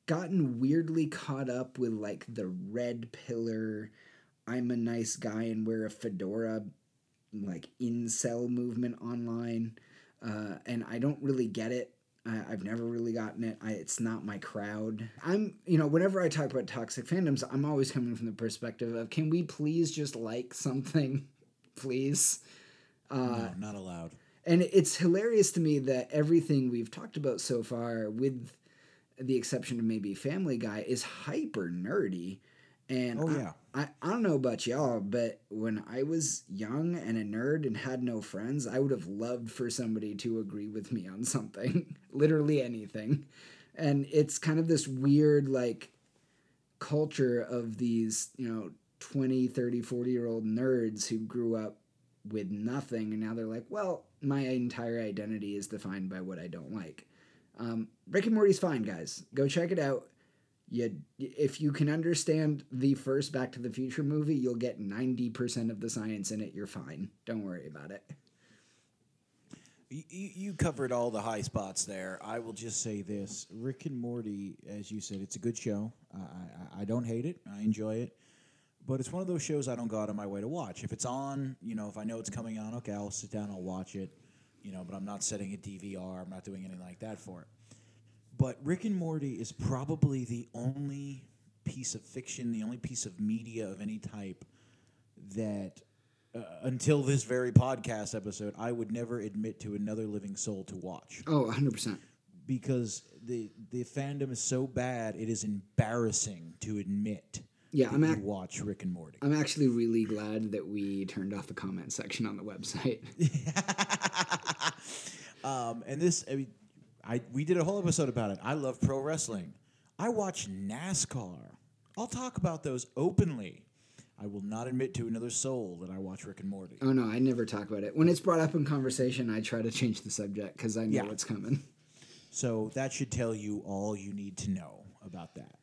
gotten weirdly caught up with like the red pillar I'm a nice guy and wear a fedora like incel movement online. Uh, and I don't really get it. I, I've never really gotten it. I, it's not my crowd. I'm, you know, whenever I talk about toxic fandoms, I'm always coming from the perspective of, can we please just like something, [LAUGHS] please? Uh, no, not allowed. And it's hilarious to me that everything we've talked about so far, with the exception of maybe Family Guy, is hyper nerdy. And Oh, I- yeah. I, I don't know about y'all, but when I was young and a nerd and had no friends, I would have loved for somebody to agree with me on something, [LAUGHS] literally anything. And it's kind of this weird, like, culture of these, you know, 20, 30, 40 year old nerds who grew up with nothing and now they're like, well, my entire identity is defined by what I don't like. Um, Rick and Morty's fine, guys. Go check it out. You, if you can understand the first Back to the Future movie, you'll get 90% of the science in it. You're fine. Don't worry about it. You, you covered all the high spots there. I will just say this: Rick and Morty, as you said, it's a good show. I, I, I don't hate it. I enjoy it, but it's one of those shows I don't go out of my way to watch. If it's on, you know, if I know it's coming on, okay, I'll sit down, I'll watch it. You know, but I'm not setting a DVR. I'm not doing anything like that for it. But Rick and Morty is probably the only piece of fiction, the only piece of media of any type that uh, until this very podcast episode, I would never admit to another living soul to watch Oh, 100%. because the the fandom is so bad it is embarrassing to admit Yeah, that I'm you ac- watch Rick and Morty. I'm actually really glad that we turned off the comment section on the website. [LAUGHS] um, and this, I mean, I we did a whole episode about it. I love pro wrestling. I watch NASCAR. I'll talk about those openly. I will not admit to another soul that I watch Rick and Morty. Oh, no, I never talk about it. When it's brought up in conversation, I try to change the subject because I know Yeah. what's coming. So that should tell you all you need to know about that.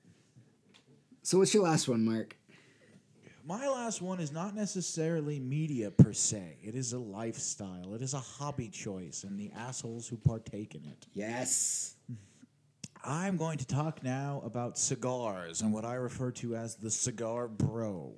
So, what's your last one, Mark? My last one is not necessarily media per se. It is a lifestyle. It is a hobby choice, and the assholes who partake in it. Yes. I'm going to talk now about cigars and what I refer to as the cigar bro.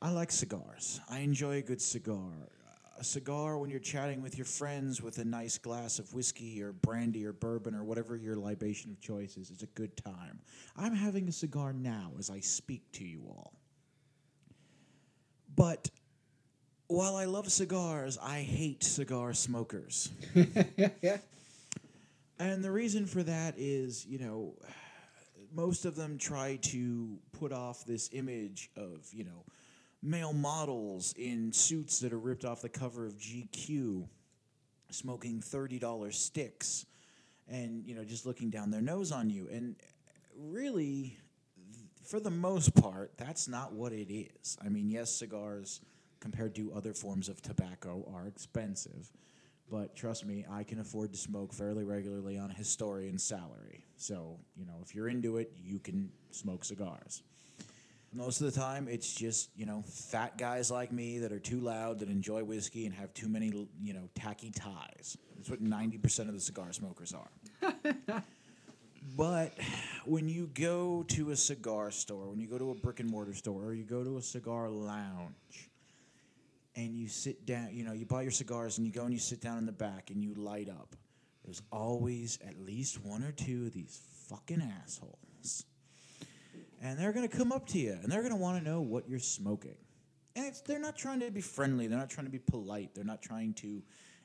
I like cigars. I enjoy a good cigar. A cigar when you're chatting with your friends with a nice glass of whiskey or brandy or bourbon or whatever your libation of choice is. It's a good time. I'm having a cigar now as I speak to you all. But while I love cigars, I hate cigar smokers. yeah. [LAUGHS] And the reason for that is, you know, most of them try to put off this image of, you know, male models in suits that are ripped off the cover of GQ smoking $30 sticks and, you know, just looking down their nose on you. And really, for the most part, that's not what it is. I mean, yes, cigars compared to other forms of tobacco are expensive. But trust me, I can afford to smoke fairly regularly on a historian's salary. So, you know, if you're into it, you can smoke cigars. Most of the time, it's just, you know, fat guys like me that are too loud, that enjoy whiskey, and have too many, you know, tacky ties. That's what 90% of the cigar smokers are. [LAUGHS] but when you go to a cigar store, when you go to a brick and mortar store, or you go to a cigar lounge, and you sit down, you know, you buy your cigars and you go and you sit down in the back and you light up. There's always at least one or two of these fucking assholes. And they're going to come up to you and they're going to want to know what you're smoking. And they're not trying to be friendly, they're not trying to be polite, they're not trying to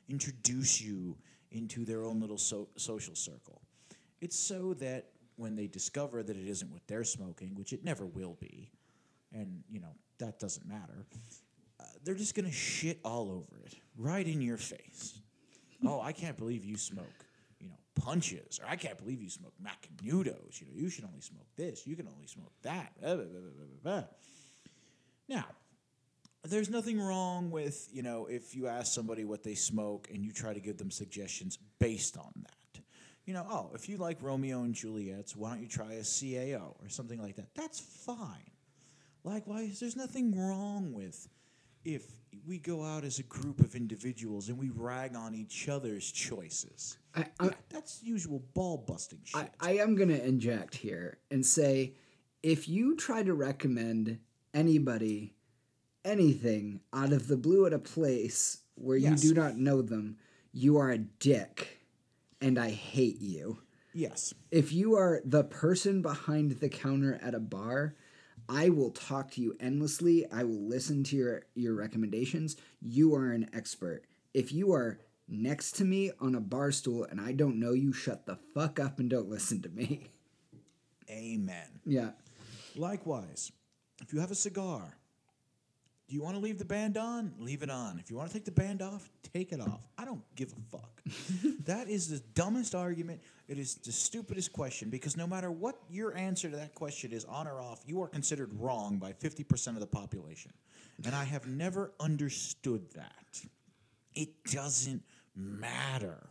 introduce you into their own little so- social circle. It's so that when they discover that it isn't what they're smoking, which it never will be, and you know, that doesn't matter uh, they're just gonna shit all over it, right in your face. oh, I can't believe you smoke, punches, or I can't believe you smoke Macanudos. You know, you should only smoke this. You can only smoke that. Blah, blah, blah. Now, there's nothing wrong with you know if you ask somebody what they smoke and you try to give them suggestions based on that. You know, oh, if you like Romeo and Juliet's, why don't you try a CAO or something like that? That's fine. Likewise, there's nothing wrong with if we go out as a group of individuals and we rag on each other's choices. I, I, That's usual ball busting shit. I, I am going to inject here and say if you try to recommend anybody anything out of the blue at a place where Yes. you do not know them, you are a dick and I hate you. yes. If you are the person behind the counter at a bar, I will talk to you endlessly. I will listen to your, your recommendations. You are an expert. If you are next to me on a bar stool and I don't know you, shut the fuck up and don't [LAUGHS] listen to me. Amen. Yeah. Likewise, if you have a cigar, do you want to leave the band on? Leave it on. If you want to take the band off, take it off. I don't give a fuck. [LAUGHS] that is the dumbest argument. It is the stupidest question because no matter what your answer to that question is, on or off, you are considered wrong by 50% of the population. And I have never understood that. It doesn't matter.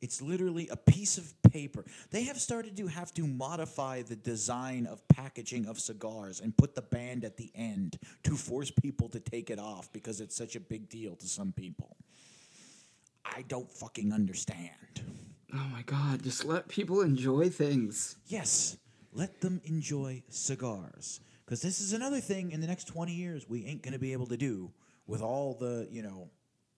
It's literally a piece of paper. They have started to have to modify the design of packaging of cigars and put the band at the end to force people to take it off because it's such a big deal to some people. I don't fucking understand. Oh my god, just let people enjoy things. Yes, let them enjoy cigars. Because this is another thing in the next 20 years we ain't going to be able to do with all the, you know,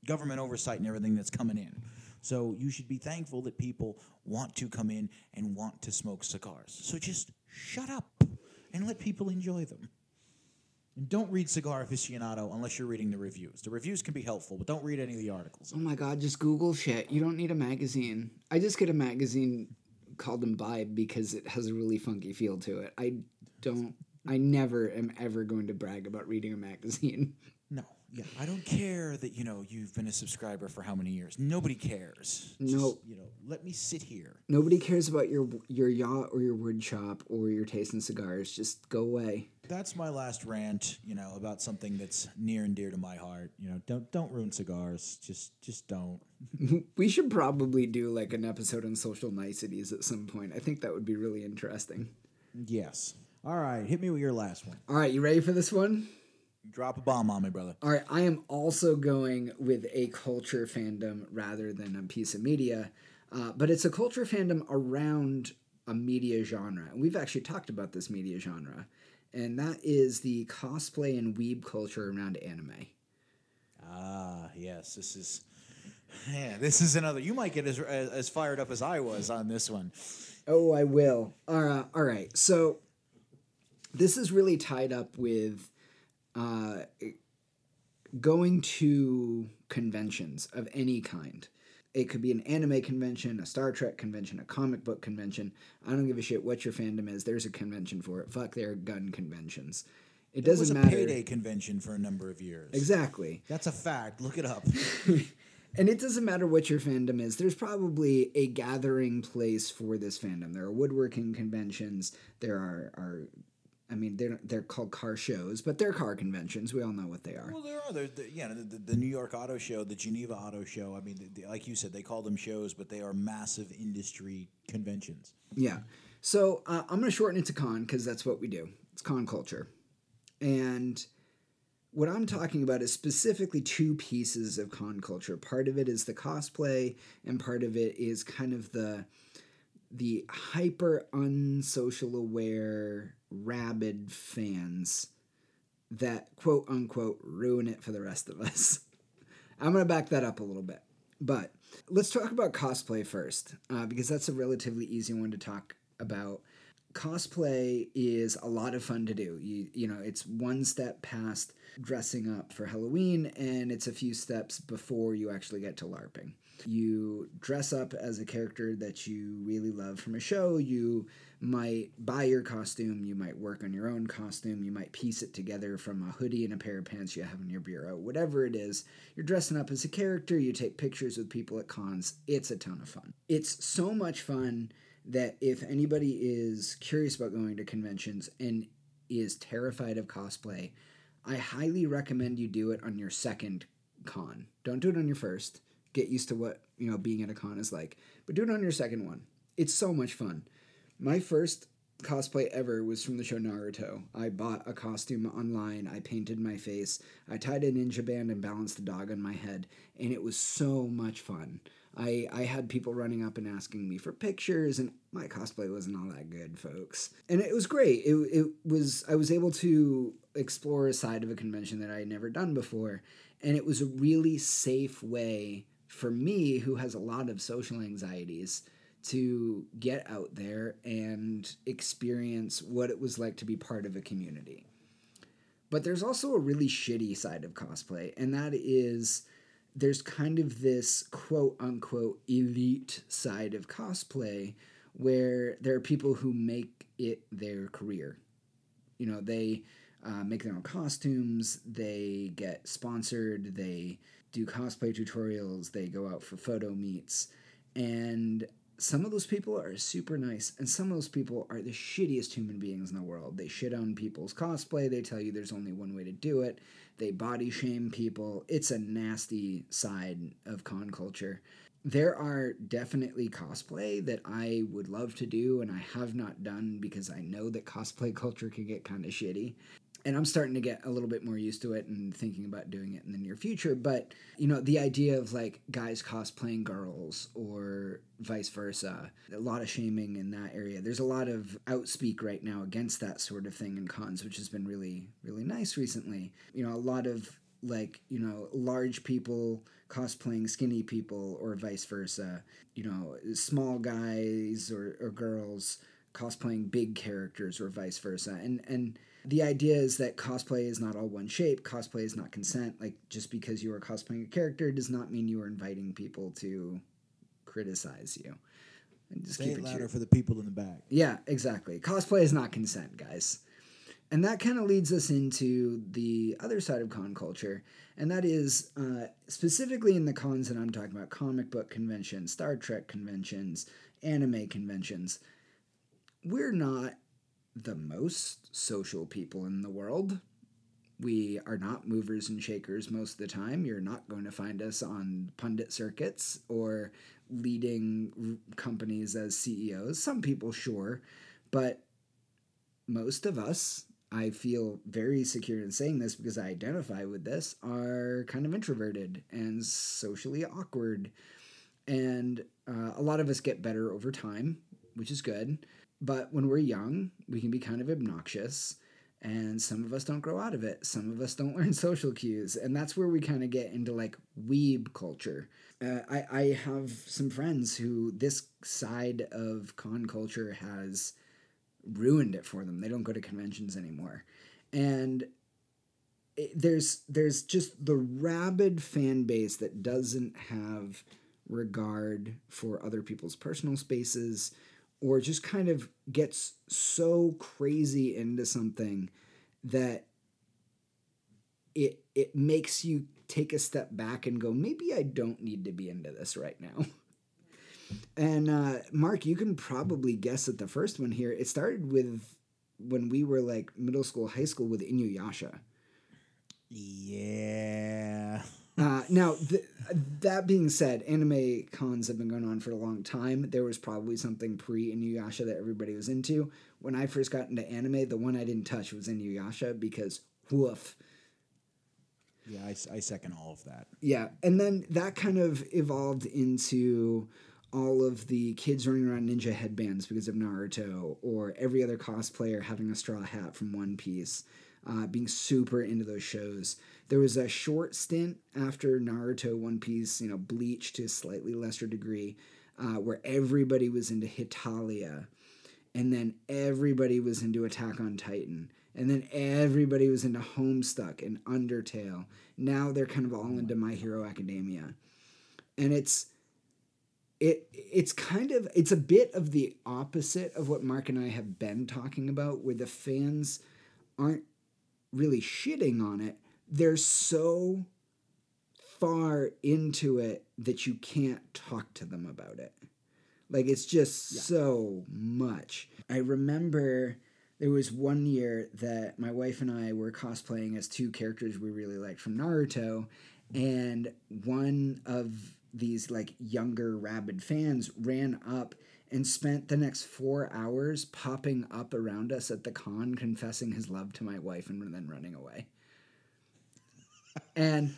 government oversight and everything that's coming in. So you should be thankful that people want to come in and want to smoke cigars. So just shut up and let people enjoy them. And don't read Cigar Aficionado unless you're reading the reviews. The reviews can be helpful, but don't read any of the articles. Oh my god, just Google shit. You don't need a magazine. I just get a magazine called Imbibe because it has a really funky feel to it. I don't I never am ever going to brag about reading a magazine. No, yeah, I don't care that you know you've been a subscriber for how many years. Nobody cares. No. you know, let me sit here. Nobody cares about your your yacht or your wood shop or your taste in cigars. Just go away. That's my last rant. You know about something that's near and dear to my heart. You know, don't don't ruin cigars. Just just don't. [LAUGHS] We should probably do like an episode on social niceties at some point. I think that would be really interesting. Yes. All right, hit me with your last one. All right, you ready for this one? Drop a bomb on me, brother. All right, I am also going with a culture fandom rather than a piece of media, uh, but it's a culture fandom around a media genre. And we've actually talked about this media genre, and that is the cosplay and weeb culture around anime. Ah, yes, this is. Yeah, this is another. You might get as as, fired up as I was on this one. Oh, I will. Right. All right. So this is really tied up with uh, going to conventions of any kind. It could be an anime convention, a Star Trek convention, a comic book convention. I don't give a shit what your fandom is. There's a convention for it. Fuck their gun conventions. It doesn't It was a matter. payday convention for a number of years. Exactly. That's a fact. Look it up. [LAUGHS] And it doesn't matter what your fandom is. There's probably a gathering place for this fandom. There are woodworking conventions. There are, are I mean, they're they're called car shows, but they're car conventions. We all know what they are. Well, there are. There, there, yeah, the, the, the New York Auto Show, the Geneva Auto Show. I mean, like you said, they call them shows, but they are massive industry conventions. Yeah. So uh, I'm going to shorten it to con because that's what we do. It's con culture. And what I'm talking about is specifically two pieces of con culture. Part of it is the cosplay, and part of it is kind of the the hyper unsocial aware rabid fans that quote unquote ruin it for the rest of us. [LAUGHS] I'm going to back that up a little bit. But let's talk about cosplay first, uh, because that's a relatively easy one to talk about. Cosplay is a lot of fun to do. You, you know, it's one step past dressing up for Halloween, and it's a few steps before you actually get to LARPing. You dress up as a character that you really love from a show. You might buy your costume. You might work on your own costume. You might piece it together from a hoodie and a pair of pants you have in your bureau. Whatever it is, you're dressing up as a character. You take pictures with people at cons. It's a ton of fun. It's so much fun that if anybody is curious about going to conventions and is terrified of cosplay, I highly recommend you do it on your second con. Don't do it on your first. Get used to what, you know, being at a con is like. But do it on your second one. It's so much fun. My first cosplay ever was from the show Naruto. I bought a costume online, I painted my face, I tied a ninja band and balanced a dog on my head, and it was so much fun. I, I had people running up and asking me for pictures, and my cosplay wasn't all that good, folks. And it was great. It, it was I was able to explore a side of a convention that I had never done before, and it was a really safe way for me, who has a lot of social anxieties, to get out there and experience what it was like to be part of a community. But there's also a really shitty side of cosplay, and that is there's kind of this quote unquote elite side of cosplay where there are people who make it their career. You know, they uh, make their own costumes, they get sponsored, they do cosplay tutorials, they go out for photo meets, and some of those people are super nice, and some of those people are the shittiest human beings in the world. They shit on people's cosplay, they tell you there's only one way to do it, they body shame people. It's a nasty side of con culture. There are definitely cosplay that I would love to do and I have not done because I know that cosplay [LAUGHS] culture can get kind of shitty and I'm starting to get a little bit more used to it and thinking about doing it in the near future. But you know, the idea of like guys cosplaying girls or vice versa, a lot of shaming in that area. There's a lot of outspeak right now against that sort of thing in cons, which has been really, really nice recently. You know, a lot of like you know large people cosplaying skinny people or vice versa you know small guys or, or girls cosplaying big characters or vice versa and and the idea is that cosplay is not all one shape cosplay is not consent like just because you are cosplaying a character does not mean you are inviting people to criticize you and just Say keep it it louder for the people in the back. Yeah, exactly. Cosplay is not consent, guys. And that kind of leads us into the other side of con culture, and that is uh, specifically in the cons that I'm talking about comic book conventions, Star Trek conventions, anime conventions. We're not the most social people in the world. We are not movers and shakers most of the time. You're not going to find us on pundit circuits or leading companies as CEOs. Some people, sure, but most of us, I feel very secure in saying this because I identify with this, are kind of introverted and socially awkward. And uh, a lot of us get better over time, which is good. But when we're young, we can be kind of obnoxious. and some of us don't grow out of it. Some of us don't [LAUGHS] learn social cues, and that's where we kind of get into like weeb culture. Uh, I I have some friends who this side of con culture has ruined it for them. They don't go to conventions anymore, and there's there's just the rabid fan base that doesn't have regard for other people's personal spaces or just kind of gets so crazy into something that it it makes you take a step back and go maybe I don't need to be into this right now. [LAUGHS] And uh, Mark, you can probably guess at the first one here. It started with when we were like middle school, high school with Inuyasha. Yeah. Uh, now, th- that being said, anime cons have been going on for a long time. There was probably something pre Inuyasha that everybody was into. When I first got into anime, the one I didn't touch was Inuyasha because woof. Yeah, I second all of that. Yeah, and then that kind of evolved into all of the kids running around ninja headbands because of Naruto, or every other cosplayer having a straw hat from One Piece, uh, being super into those shows. There was a short stint after Naruto, One Piece, you know, Bleach to a slightly lesser degree, uh, where everybody was into Hetalia, and then everybody was into Attack on Titan. And then everybody was into Homestuck and Undertale. Now they're kind of all into My Hero Academia. And it's it it's kind of it's a bit of the opposite of what Mark and I have been talking about where the fans aren't really shitting on it. They're so far into it that you can't talk to them about it. Like it's just so much. I remember there was one year that my wife and I were cosplaying as two characters we really liked from Naruto, and one of these like younger rabid fans ran up and spent the next four hours popping up around us at the con confessing his love to my wife and then running away. And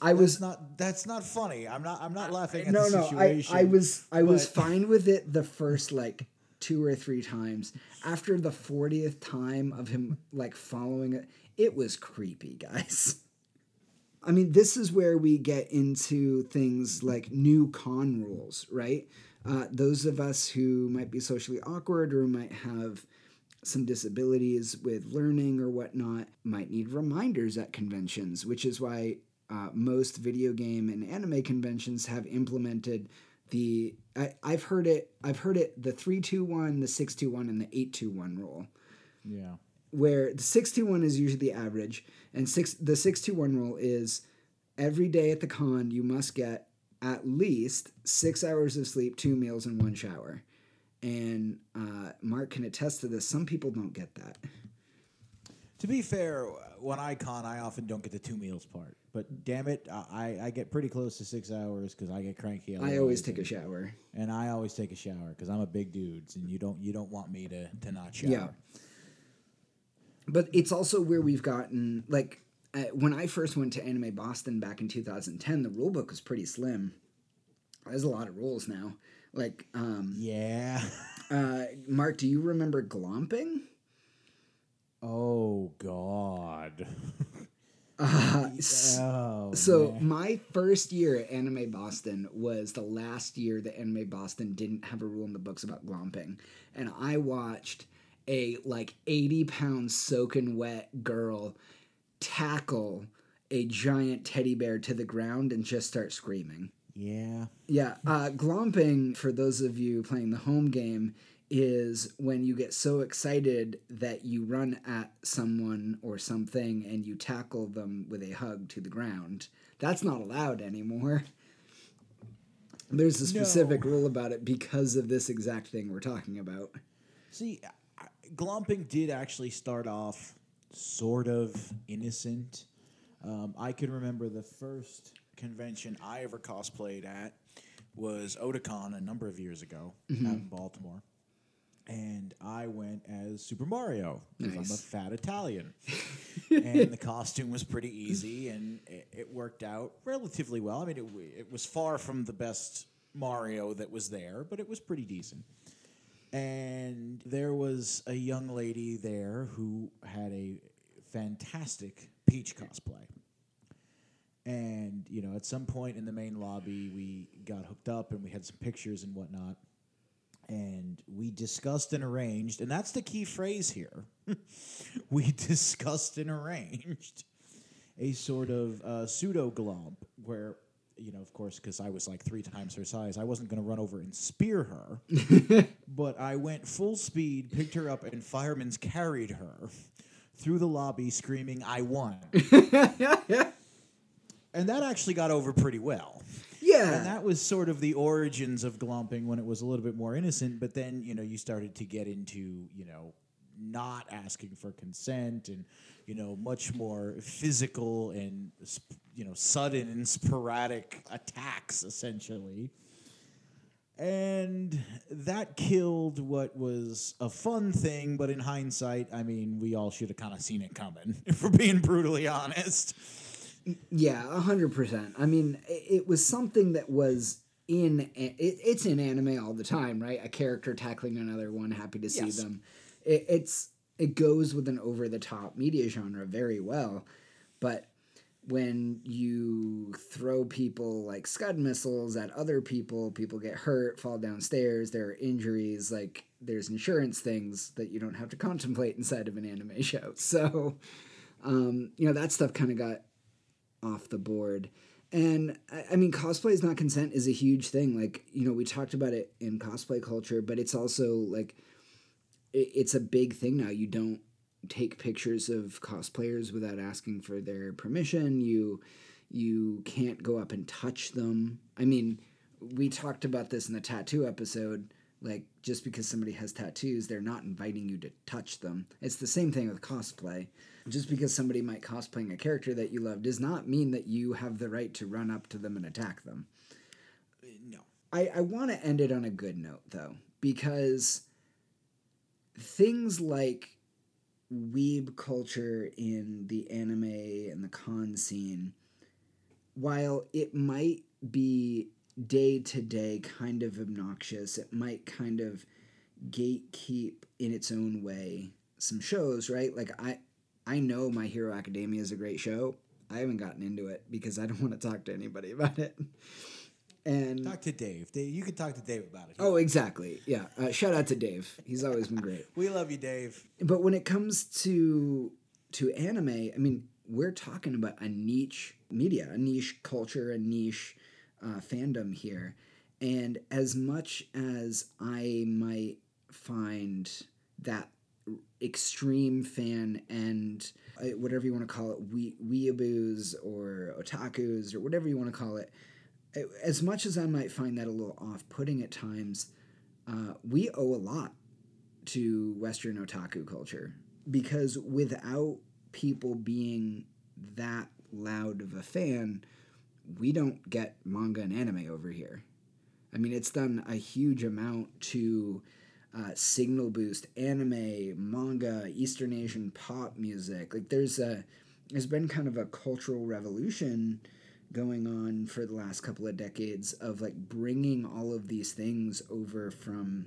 I That's was not that's not funny. I'm not I'm not laughing at no, the no. I, situation. I was I was fine with it the first like two or three times. After the fortieth time of him like following it, it was creepy, guys. I mean, this is where we get into things like new con rules, right? Uh, those of us who might be socially awkward or might have some disabilities with learning or whatnot might need reminders at conventions, which is why uh, most video game and anime conventions have implemented the. I, I've heard it. I've heard it. The three two one, the six two one, and the eight two one rule Yeah. where the 621 is usually the average and six the 621 rule is every day at the con you must get at least six hours of sleep two meals and one shower and uh, mark can attest to this some people don't get that To be fair, when I con, I often don't get the two meals part. But damn it, I, I get pretty close to six hours because I get cranky. i always take a shower and I always take a shower because I'm a big dude, and you don't you don't want me to to not shower. Yeah. but it's also where we've gotten like uh, when i first went to anime boston back in 2010 the rule book was pretty slim there's a lot of rules now like um, Yeah. [LAUGHS] uh, mark do you remember glomping oh God. [LAUGHS] Uh, Oh. so man. my first year at Anime Boston was the last year that Anime Boston didn't have a rule in the books about glomping, and I watched a like eighty pound soaking wet girl tackle a giant teddy bear to the ground and just start screaming. Yeah. Yeah, uh, glomping, for those of you playing the home game, is when you get so excited that you run at someone or something and you tackle them with a hug to the ground. That's not allowed anymore. There's a specific No. rule about it because of this exact thing we're talking about. See, glomping did actually start off sort of innocent. Um, I can remember the first convention I ever cosplayed at was Otakon a number of years ago out in Baltimore. And I went as Super Mario because I'm a fat Italian. [LAUGHS] and the costume was pretty easy and it, it worked out relatively well. I mean, it, it was far from the best Mario that was there, but it was pretty decent. And there was a young lady there who had a fantastic Peach cosplay. And, you know, at some point in the main lobby, we got hooked up and we had some pictures and whatnot. And we discussed and arranged, and that's the key phrase here. [LAUGHS] we discussed and arranged a sort of uh, pseudo glomp where, you know, of course, because I was like three times her size, I wasn't going to run over and spear her. [LAUGHS] but I went full speed, picked her up, and firemen's carried her through the lobby screaming, I won. [LAUGHS] and that actually got over pretty well. Yeah. And that was sort of the origins of glomping when it was a little bit more innocent. But then, you know, you started to get into, you know, not asking for consent and, you know, much more physical and, you know, sudden and sporadic attacks, essentially. And that killed what was a fun thing, but in hindsight, I mean, we all should have kind of seen it coming, [LAUGHS] if we're being brutally honest. Yeah, a hundred percent. I mean, it was something that was in it, it's in anime all the time, right? A character tackling another one, happy to see Yes. them. It, it's it goes with an over the top media genre very well, but when you throw people like scud missiles at other people, people get hurt, fall downstairs, there are injuries, like there's insurance things that you don't have to contemplate inside of an anime [LAUGHS] show. So, um, you know, that stuff kind of got off the board. And I- I mean, cosplay is not consent is a huge thing. Like, you know, we talked about it in cosplay culture, but it's also like, it's a big thing now. You don't take pictures of cosplayers without asking for their permission. You, you can't go up and touch them. I mean, we talked about this in the tattoo episode. Like, just because somebody has tattoos, they're not inviting you to touch them. It's the same thing with cosplay. Just because somebody might cosplaying a character that you love does not mean that you have the right to run up to them and attack them. No. I, I want to end it on a good note, though, because things like weeb culture in the anime and the con scene, while it might be day to day kind of obnoxious, it might kind of gatekeep in its own way some shows, right? Like I I know My Hero Academia is a great show. I haven't gotten into it because I don't want to talk to anybody about it. And Talk to Dave. Dave, you can talk to Dave about it. oh, exactly. Yeah. Uh, shout out to Dave. He's always been great. we love you, Dave. But when it comes to to anime, I mean, we're talking about a niche media, a niche culture, a niche uh, fandom here. And as much as I might find that extreme fan and uh, whatever you want to call it, we weeaboos or otakus or whatever you want to call it, as much as I might find that a little off-putting at times, uh, we owe a lot to Western otaku culture because without people being that loud of a fan, we don't get manga and anime over here. I mean, it's done a huge amount to uh, signal boost anime, manga, Eastern Asian pop music. Like, there's a there's been kind of a cultural revolution going on for the last couple of decades of like bringing all of these things over from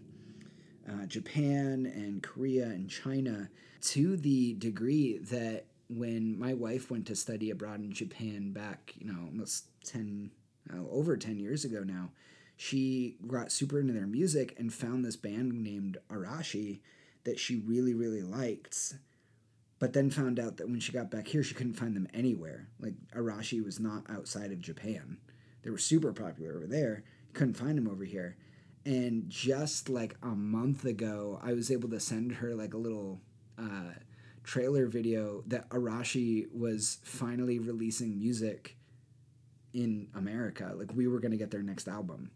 uh, Japan and Korea and China to the degree that when my wife went to study abroad in Japan back, you know, almost 10, uh, over 10 years ago now, she got super into their music and found this band named Arashi that she really, really liked. But then found out that when she got back here, she couldn't find them anywhere. Like, Arashi was not outside of Japan. They were super popular over there. Couldn't find them over here. And just like a month ago, I was able to send her like a little uh, trailer video that Arashi was finally releasing music in America. Like we were going to get their next album.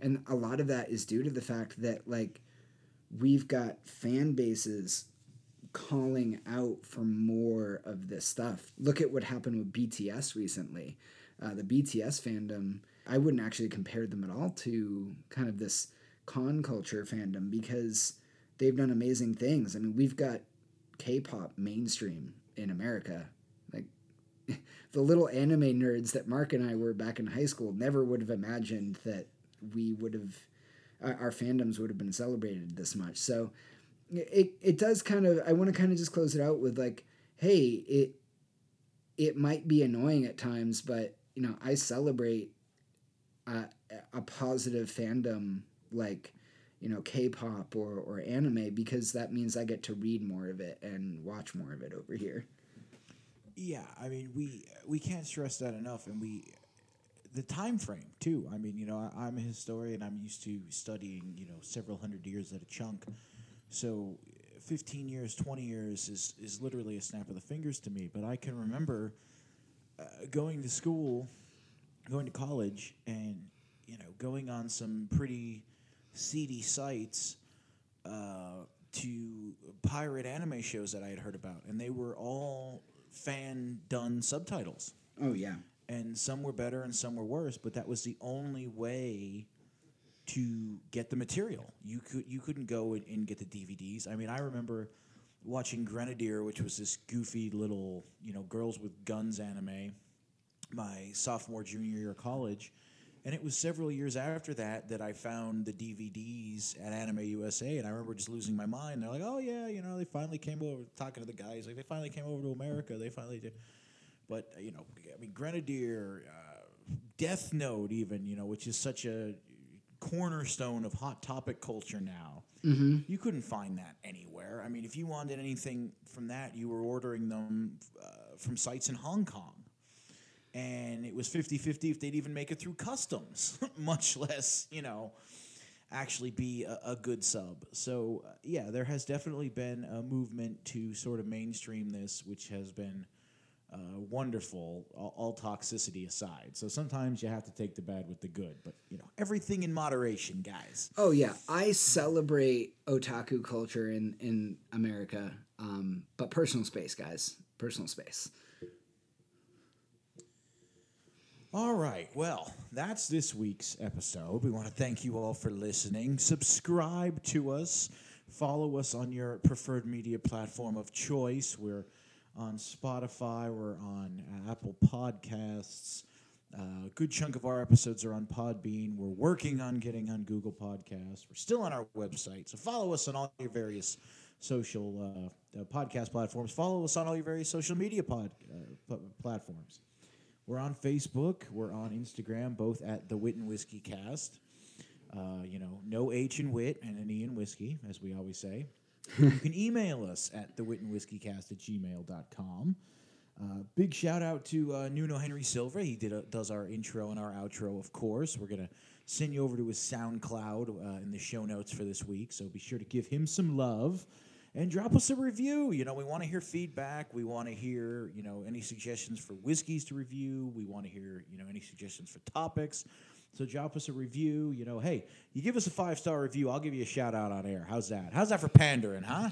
And a lot of that is due to the fact that like we've got fan bases calling out for more of this stuff. Look at what happened with BTS recently. Uh, the BTS fandom, I wouldn't actually compare them at all to kind of this con culture fandom because they've done amazing things. I mean, we've got K-pop mainstream in America. Like [LAUGHS] the little anime nerds that Mark and I were back in high school never would have imagined that we would have our, our fandoms would have been celebrated this much. So it it does kind of I want to kind of just close it out with like, hey, it it might be annoying at times, but you know I celebrate a, a positive fandom like you know K-pop or or anime because that means I get to read more of it and watch more of it over here. Yeah, I mean we we can't stress that enough, and we the time frame too. I mean, you know, I, I'm a historian. I'm used to studying, you know, several hundred years at a chunk. So, fifteen years, twenty years is is literally a snap of the fingers to me. But I can remember uh, going to school, going to college, and you know, going on some pretty seedy sites. Uh, to pirate anime shows that I had heard about, and they were all fan done subtitles Oh yeah. and some were better and some were worse but that was the only way to get the material you could you couldn't go and, and get the dvds i mean i remember watching grenadier which was this goofy little you know girls with guns anime my sophomore junior year of college and it was several years after that that I found the DVDs at Anime USA, and I remember just losing my mind. They're like, "Oh yeah, you know, they finally came over." Talking to the guys, like they finally came over to America. They finally did. But you know, I mean, Grenadier, uh, Death Note, even you know, which is such a cornerstone of hot topic culture now. Mm-hmm. You couldn't find that anywhere. I mean, if you wanted anything from that, you were ordering them uh, from sites in Hong Kong. And it was 50 50 if they'd even make it through customs, [LAUGHS] much less, you know, actually be a, a good sub. So, uh, yeah, there has definitely been a movement to sort of mainstream this, which has been uh, wonderful, all, all toxicity aside. So sometimes you have to take the bad with the good, but, you know, everything in moderation, guys. Oh yeah, I celebrate otaku culture in in America, um, but personal space, guys, personal space. All right. Well, that's this week's episode. We want to thank you all for listening. Subscribe to us. Follow us on your preferred media platform of choice. We're on Spotify, we're on Apple Podcasts. Uh, a good chunk of our episodes are on Podbean. We're working on getting on Google Podcasts. We're still on our website. So follow us on all your various social uh, uh, podcast platforms. Follow us on all your various social media pod, uh, p- platforms. We're on Facebook. We're on Instagram, both at the Wit and Whiskey Cast. Uh, you know, no H in wit and an E in whiskey, as we always say. You can email us at the Wit and Whiskey Cast at gmail.com. Uh, big shout out to uh, Nuno Henry Silva. He did a, does our intro and our outro, of course. We're going to send you over to his SoundCloud uh, in the show notes for this week. So be sure to give him some love and drop us a review. You know, we want to hear feedback. We want to hear, you know, any suggestions for whiskeys to review. We want to hear, you know, any suggestions for topics. So drop us a review. You know, hey, you give us a five star review, I'll give you a shout out on air. How's that? How's that for pandering, huh?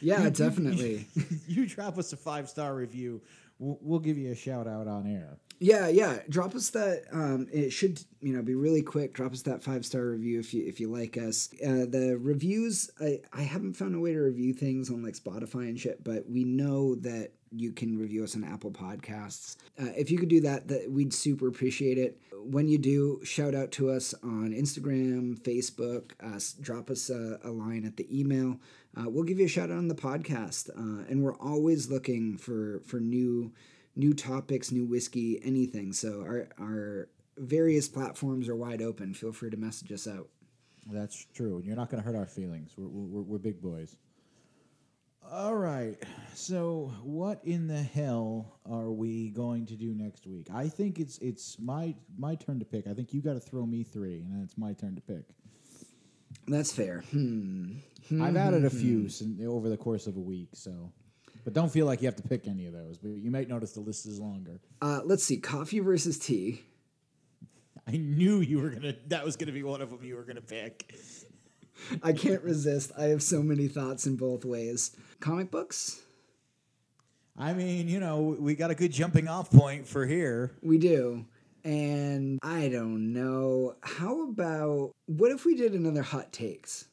Yeah, definitely. [LAUGHS] you drop us a five star review, we'll, we'll give you a shout out on air. Yeah, yeah. Drop us that. Um, it should you know be really quick. Drop us that five star review if you if you like us. Uh, the reviews, I I haven't found a way to review things on like Spotify and shit, but we know that you can review us on Apple Podcasts. Uh, if you could do that, that we'd super appreciate it. When you do, shout out to us on Instagram, Facebook. Uh, drop us a, a line at the email. Uh, we'll give you a shout out on the podcast, uh, and we're always looking for for new new topics, new whiskey, anything. So our our various platforms are wide open. Feel free to message us out. That's true. You're not going to hurt our feelings. We're, we're, we're big boys. All right. So, what in the hell are we going to do next week? I think it's it's my my turn to pick. I think you got to throw me three, and then it's my turn to pick. That's fair. Hmm. I've added a few sin over the course of a week, so. But don't feel like you have to pick any of those. But you might notice the list is longer. Uh, let's see. Coffee versus tea. [LAUGHS] I knew you were gonna. That was gonna be one of them you were gonna pick. I can't resist. I have so many thoughts in both ways. Comic books. I mean, you know, we got a good jumping off point for here. We do. And I don't know. How about what if we did another hot takes?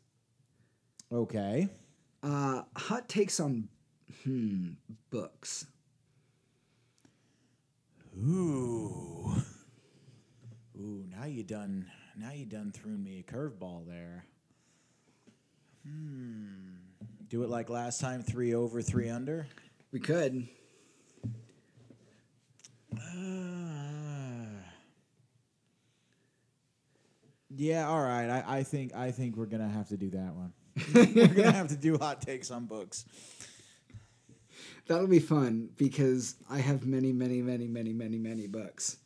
Okay. Uh, hot takes on hmm books. Ooh. Ooh, now you done now you done threw me a curveball there. Hmm. Do it like last time, three over, three under. We could. Uh, yeah, all right. I, I think I think we're gonna have to do that one. [LAUGHS] we're gonna have to do hot takes on books. That'll be fun because I have many, many, many, many, many, many books.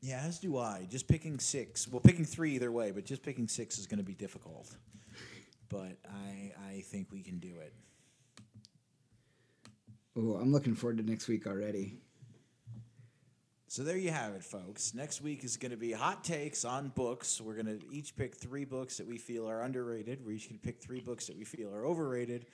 Yeah, as do I. Just picking six. Well, picking three either way, but just picking six is going to be difficult. But I I think we can do it. Oh, I'm looking forward to next week already. So there you have it, folks. Next week is going to be hot takes on books. We're going to each pick three books that we feel are underrated. We're each going to pick three books that we feel are overrated,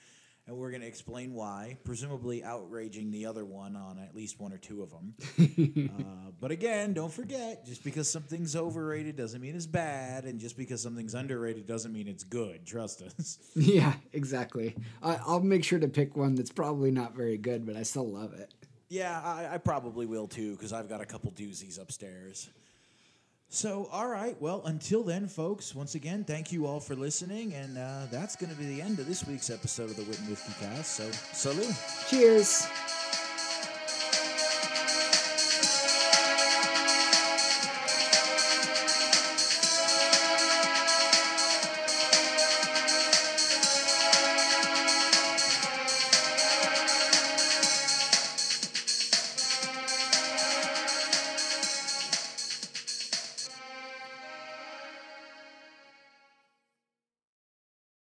and we're going to explain why, presumably outraging the other one on at least one or two of them. [LAUGHS] uh, but again, don't forget, just because something's overrated doesn't mean it's bad, and just because something's underrated doesn't mean it's good. Trust us. [LAUGHS] Yeah, exactly. I, I'll make sure to pick one that's probably not very good, but I still love it. Yeah, I, I probably will too, because I've got a couple doozies upstairs. So, all right. Well, until then, folks, once again, thank you all for listening. And uh, that's going to be the end of this week's episode of the Wit and Whiskey Cast. So, salute. Cheers.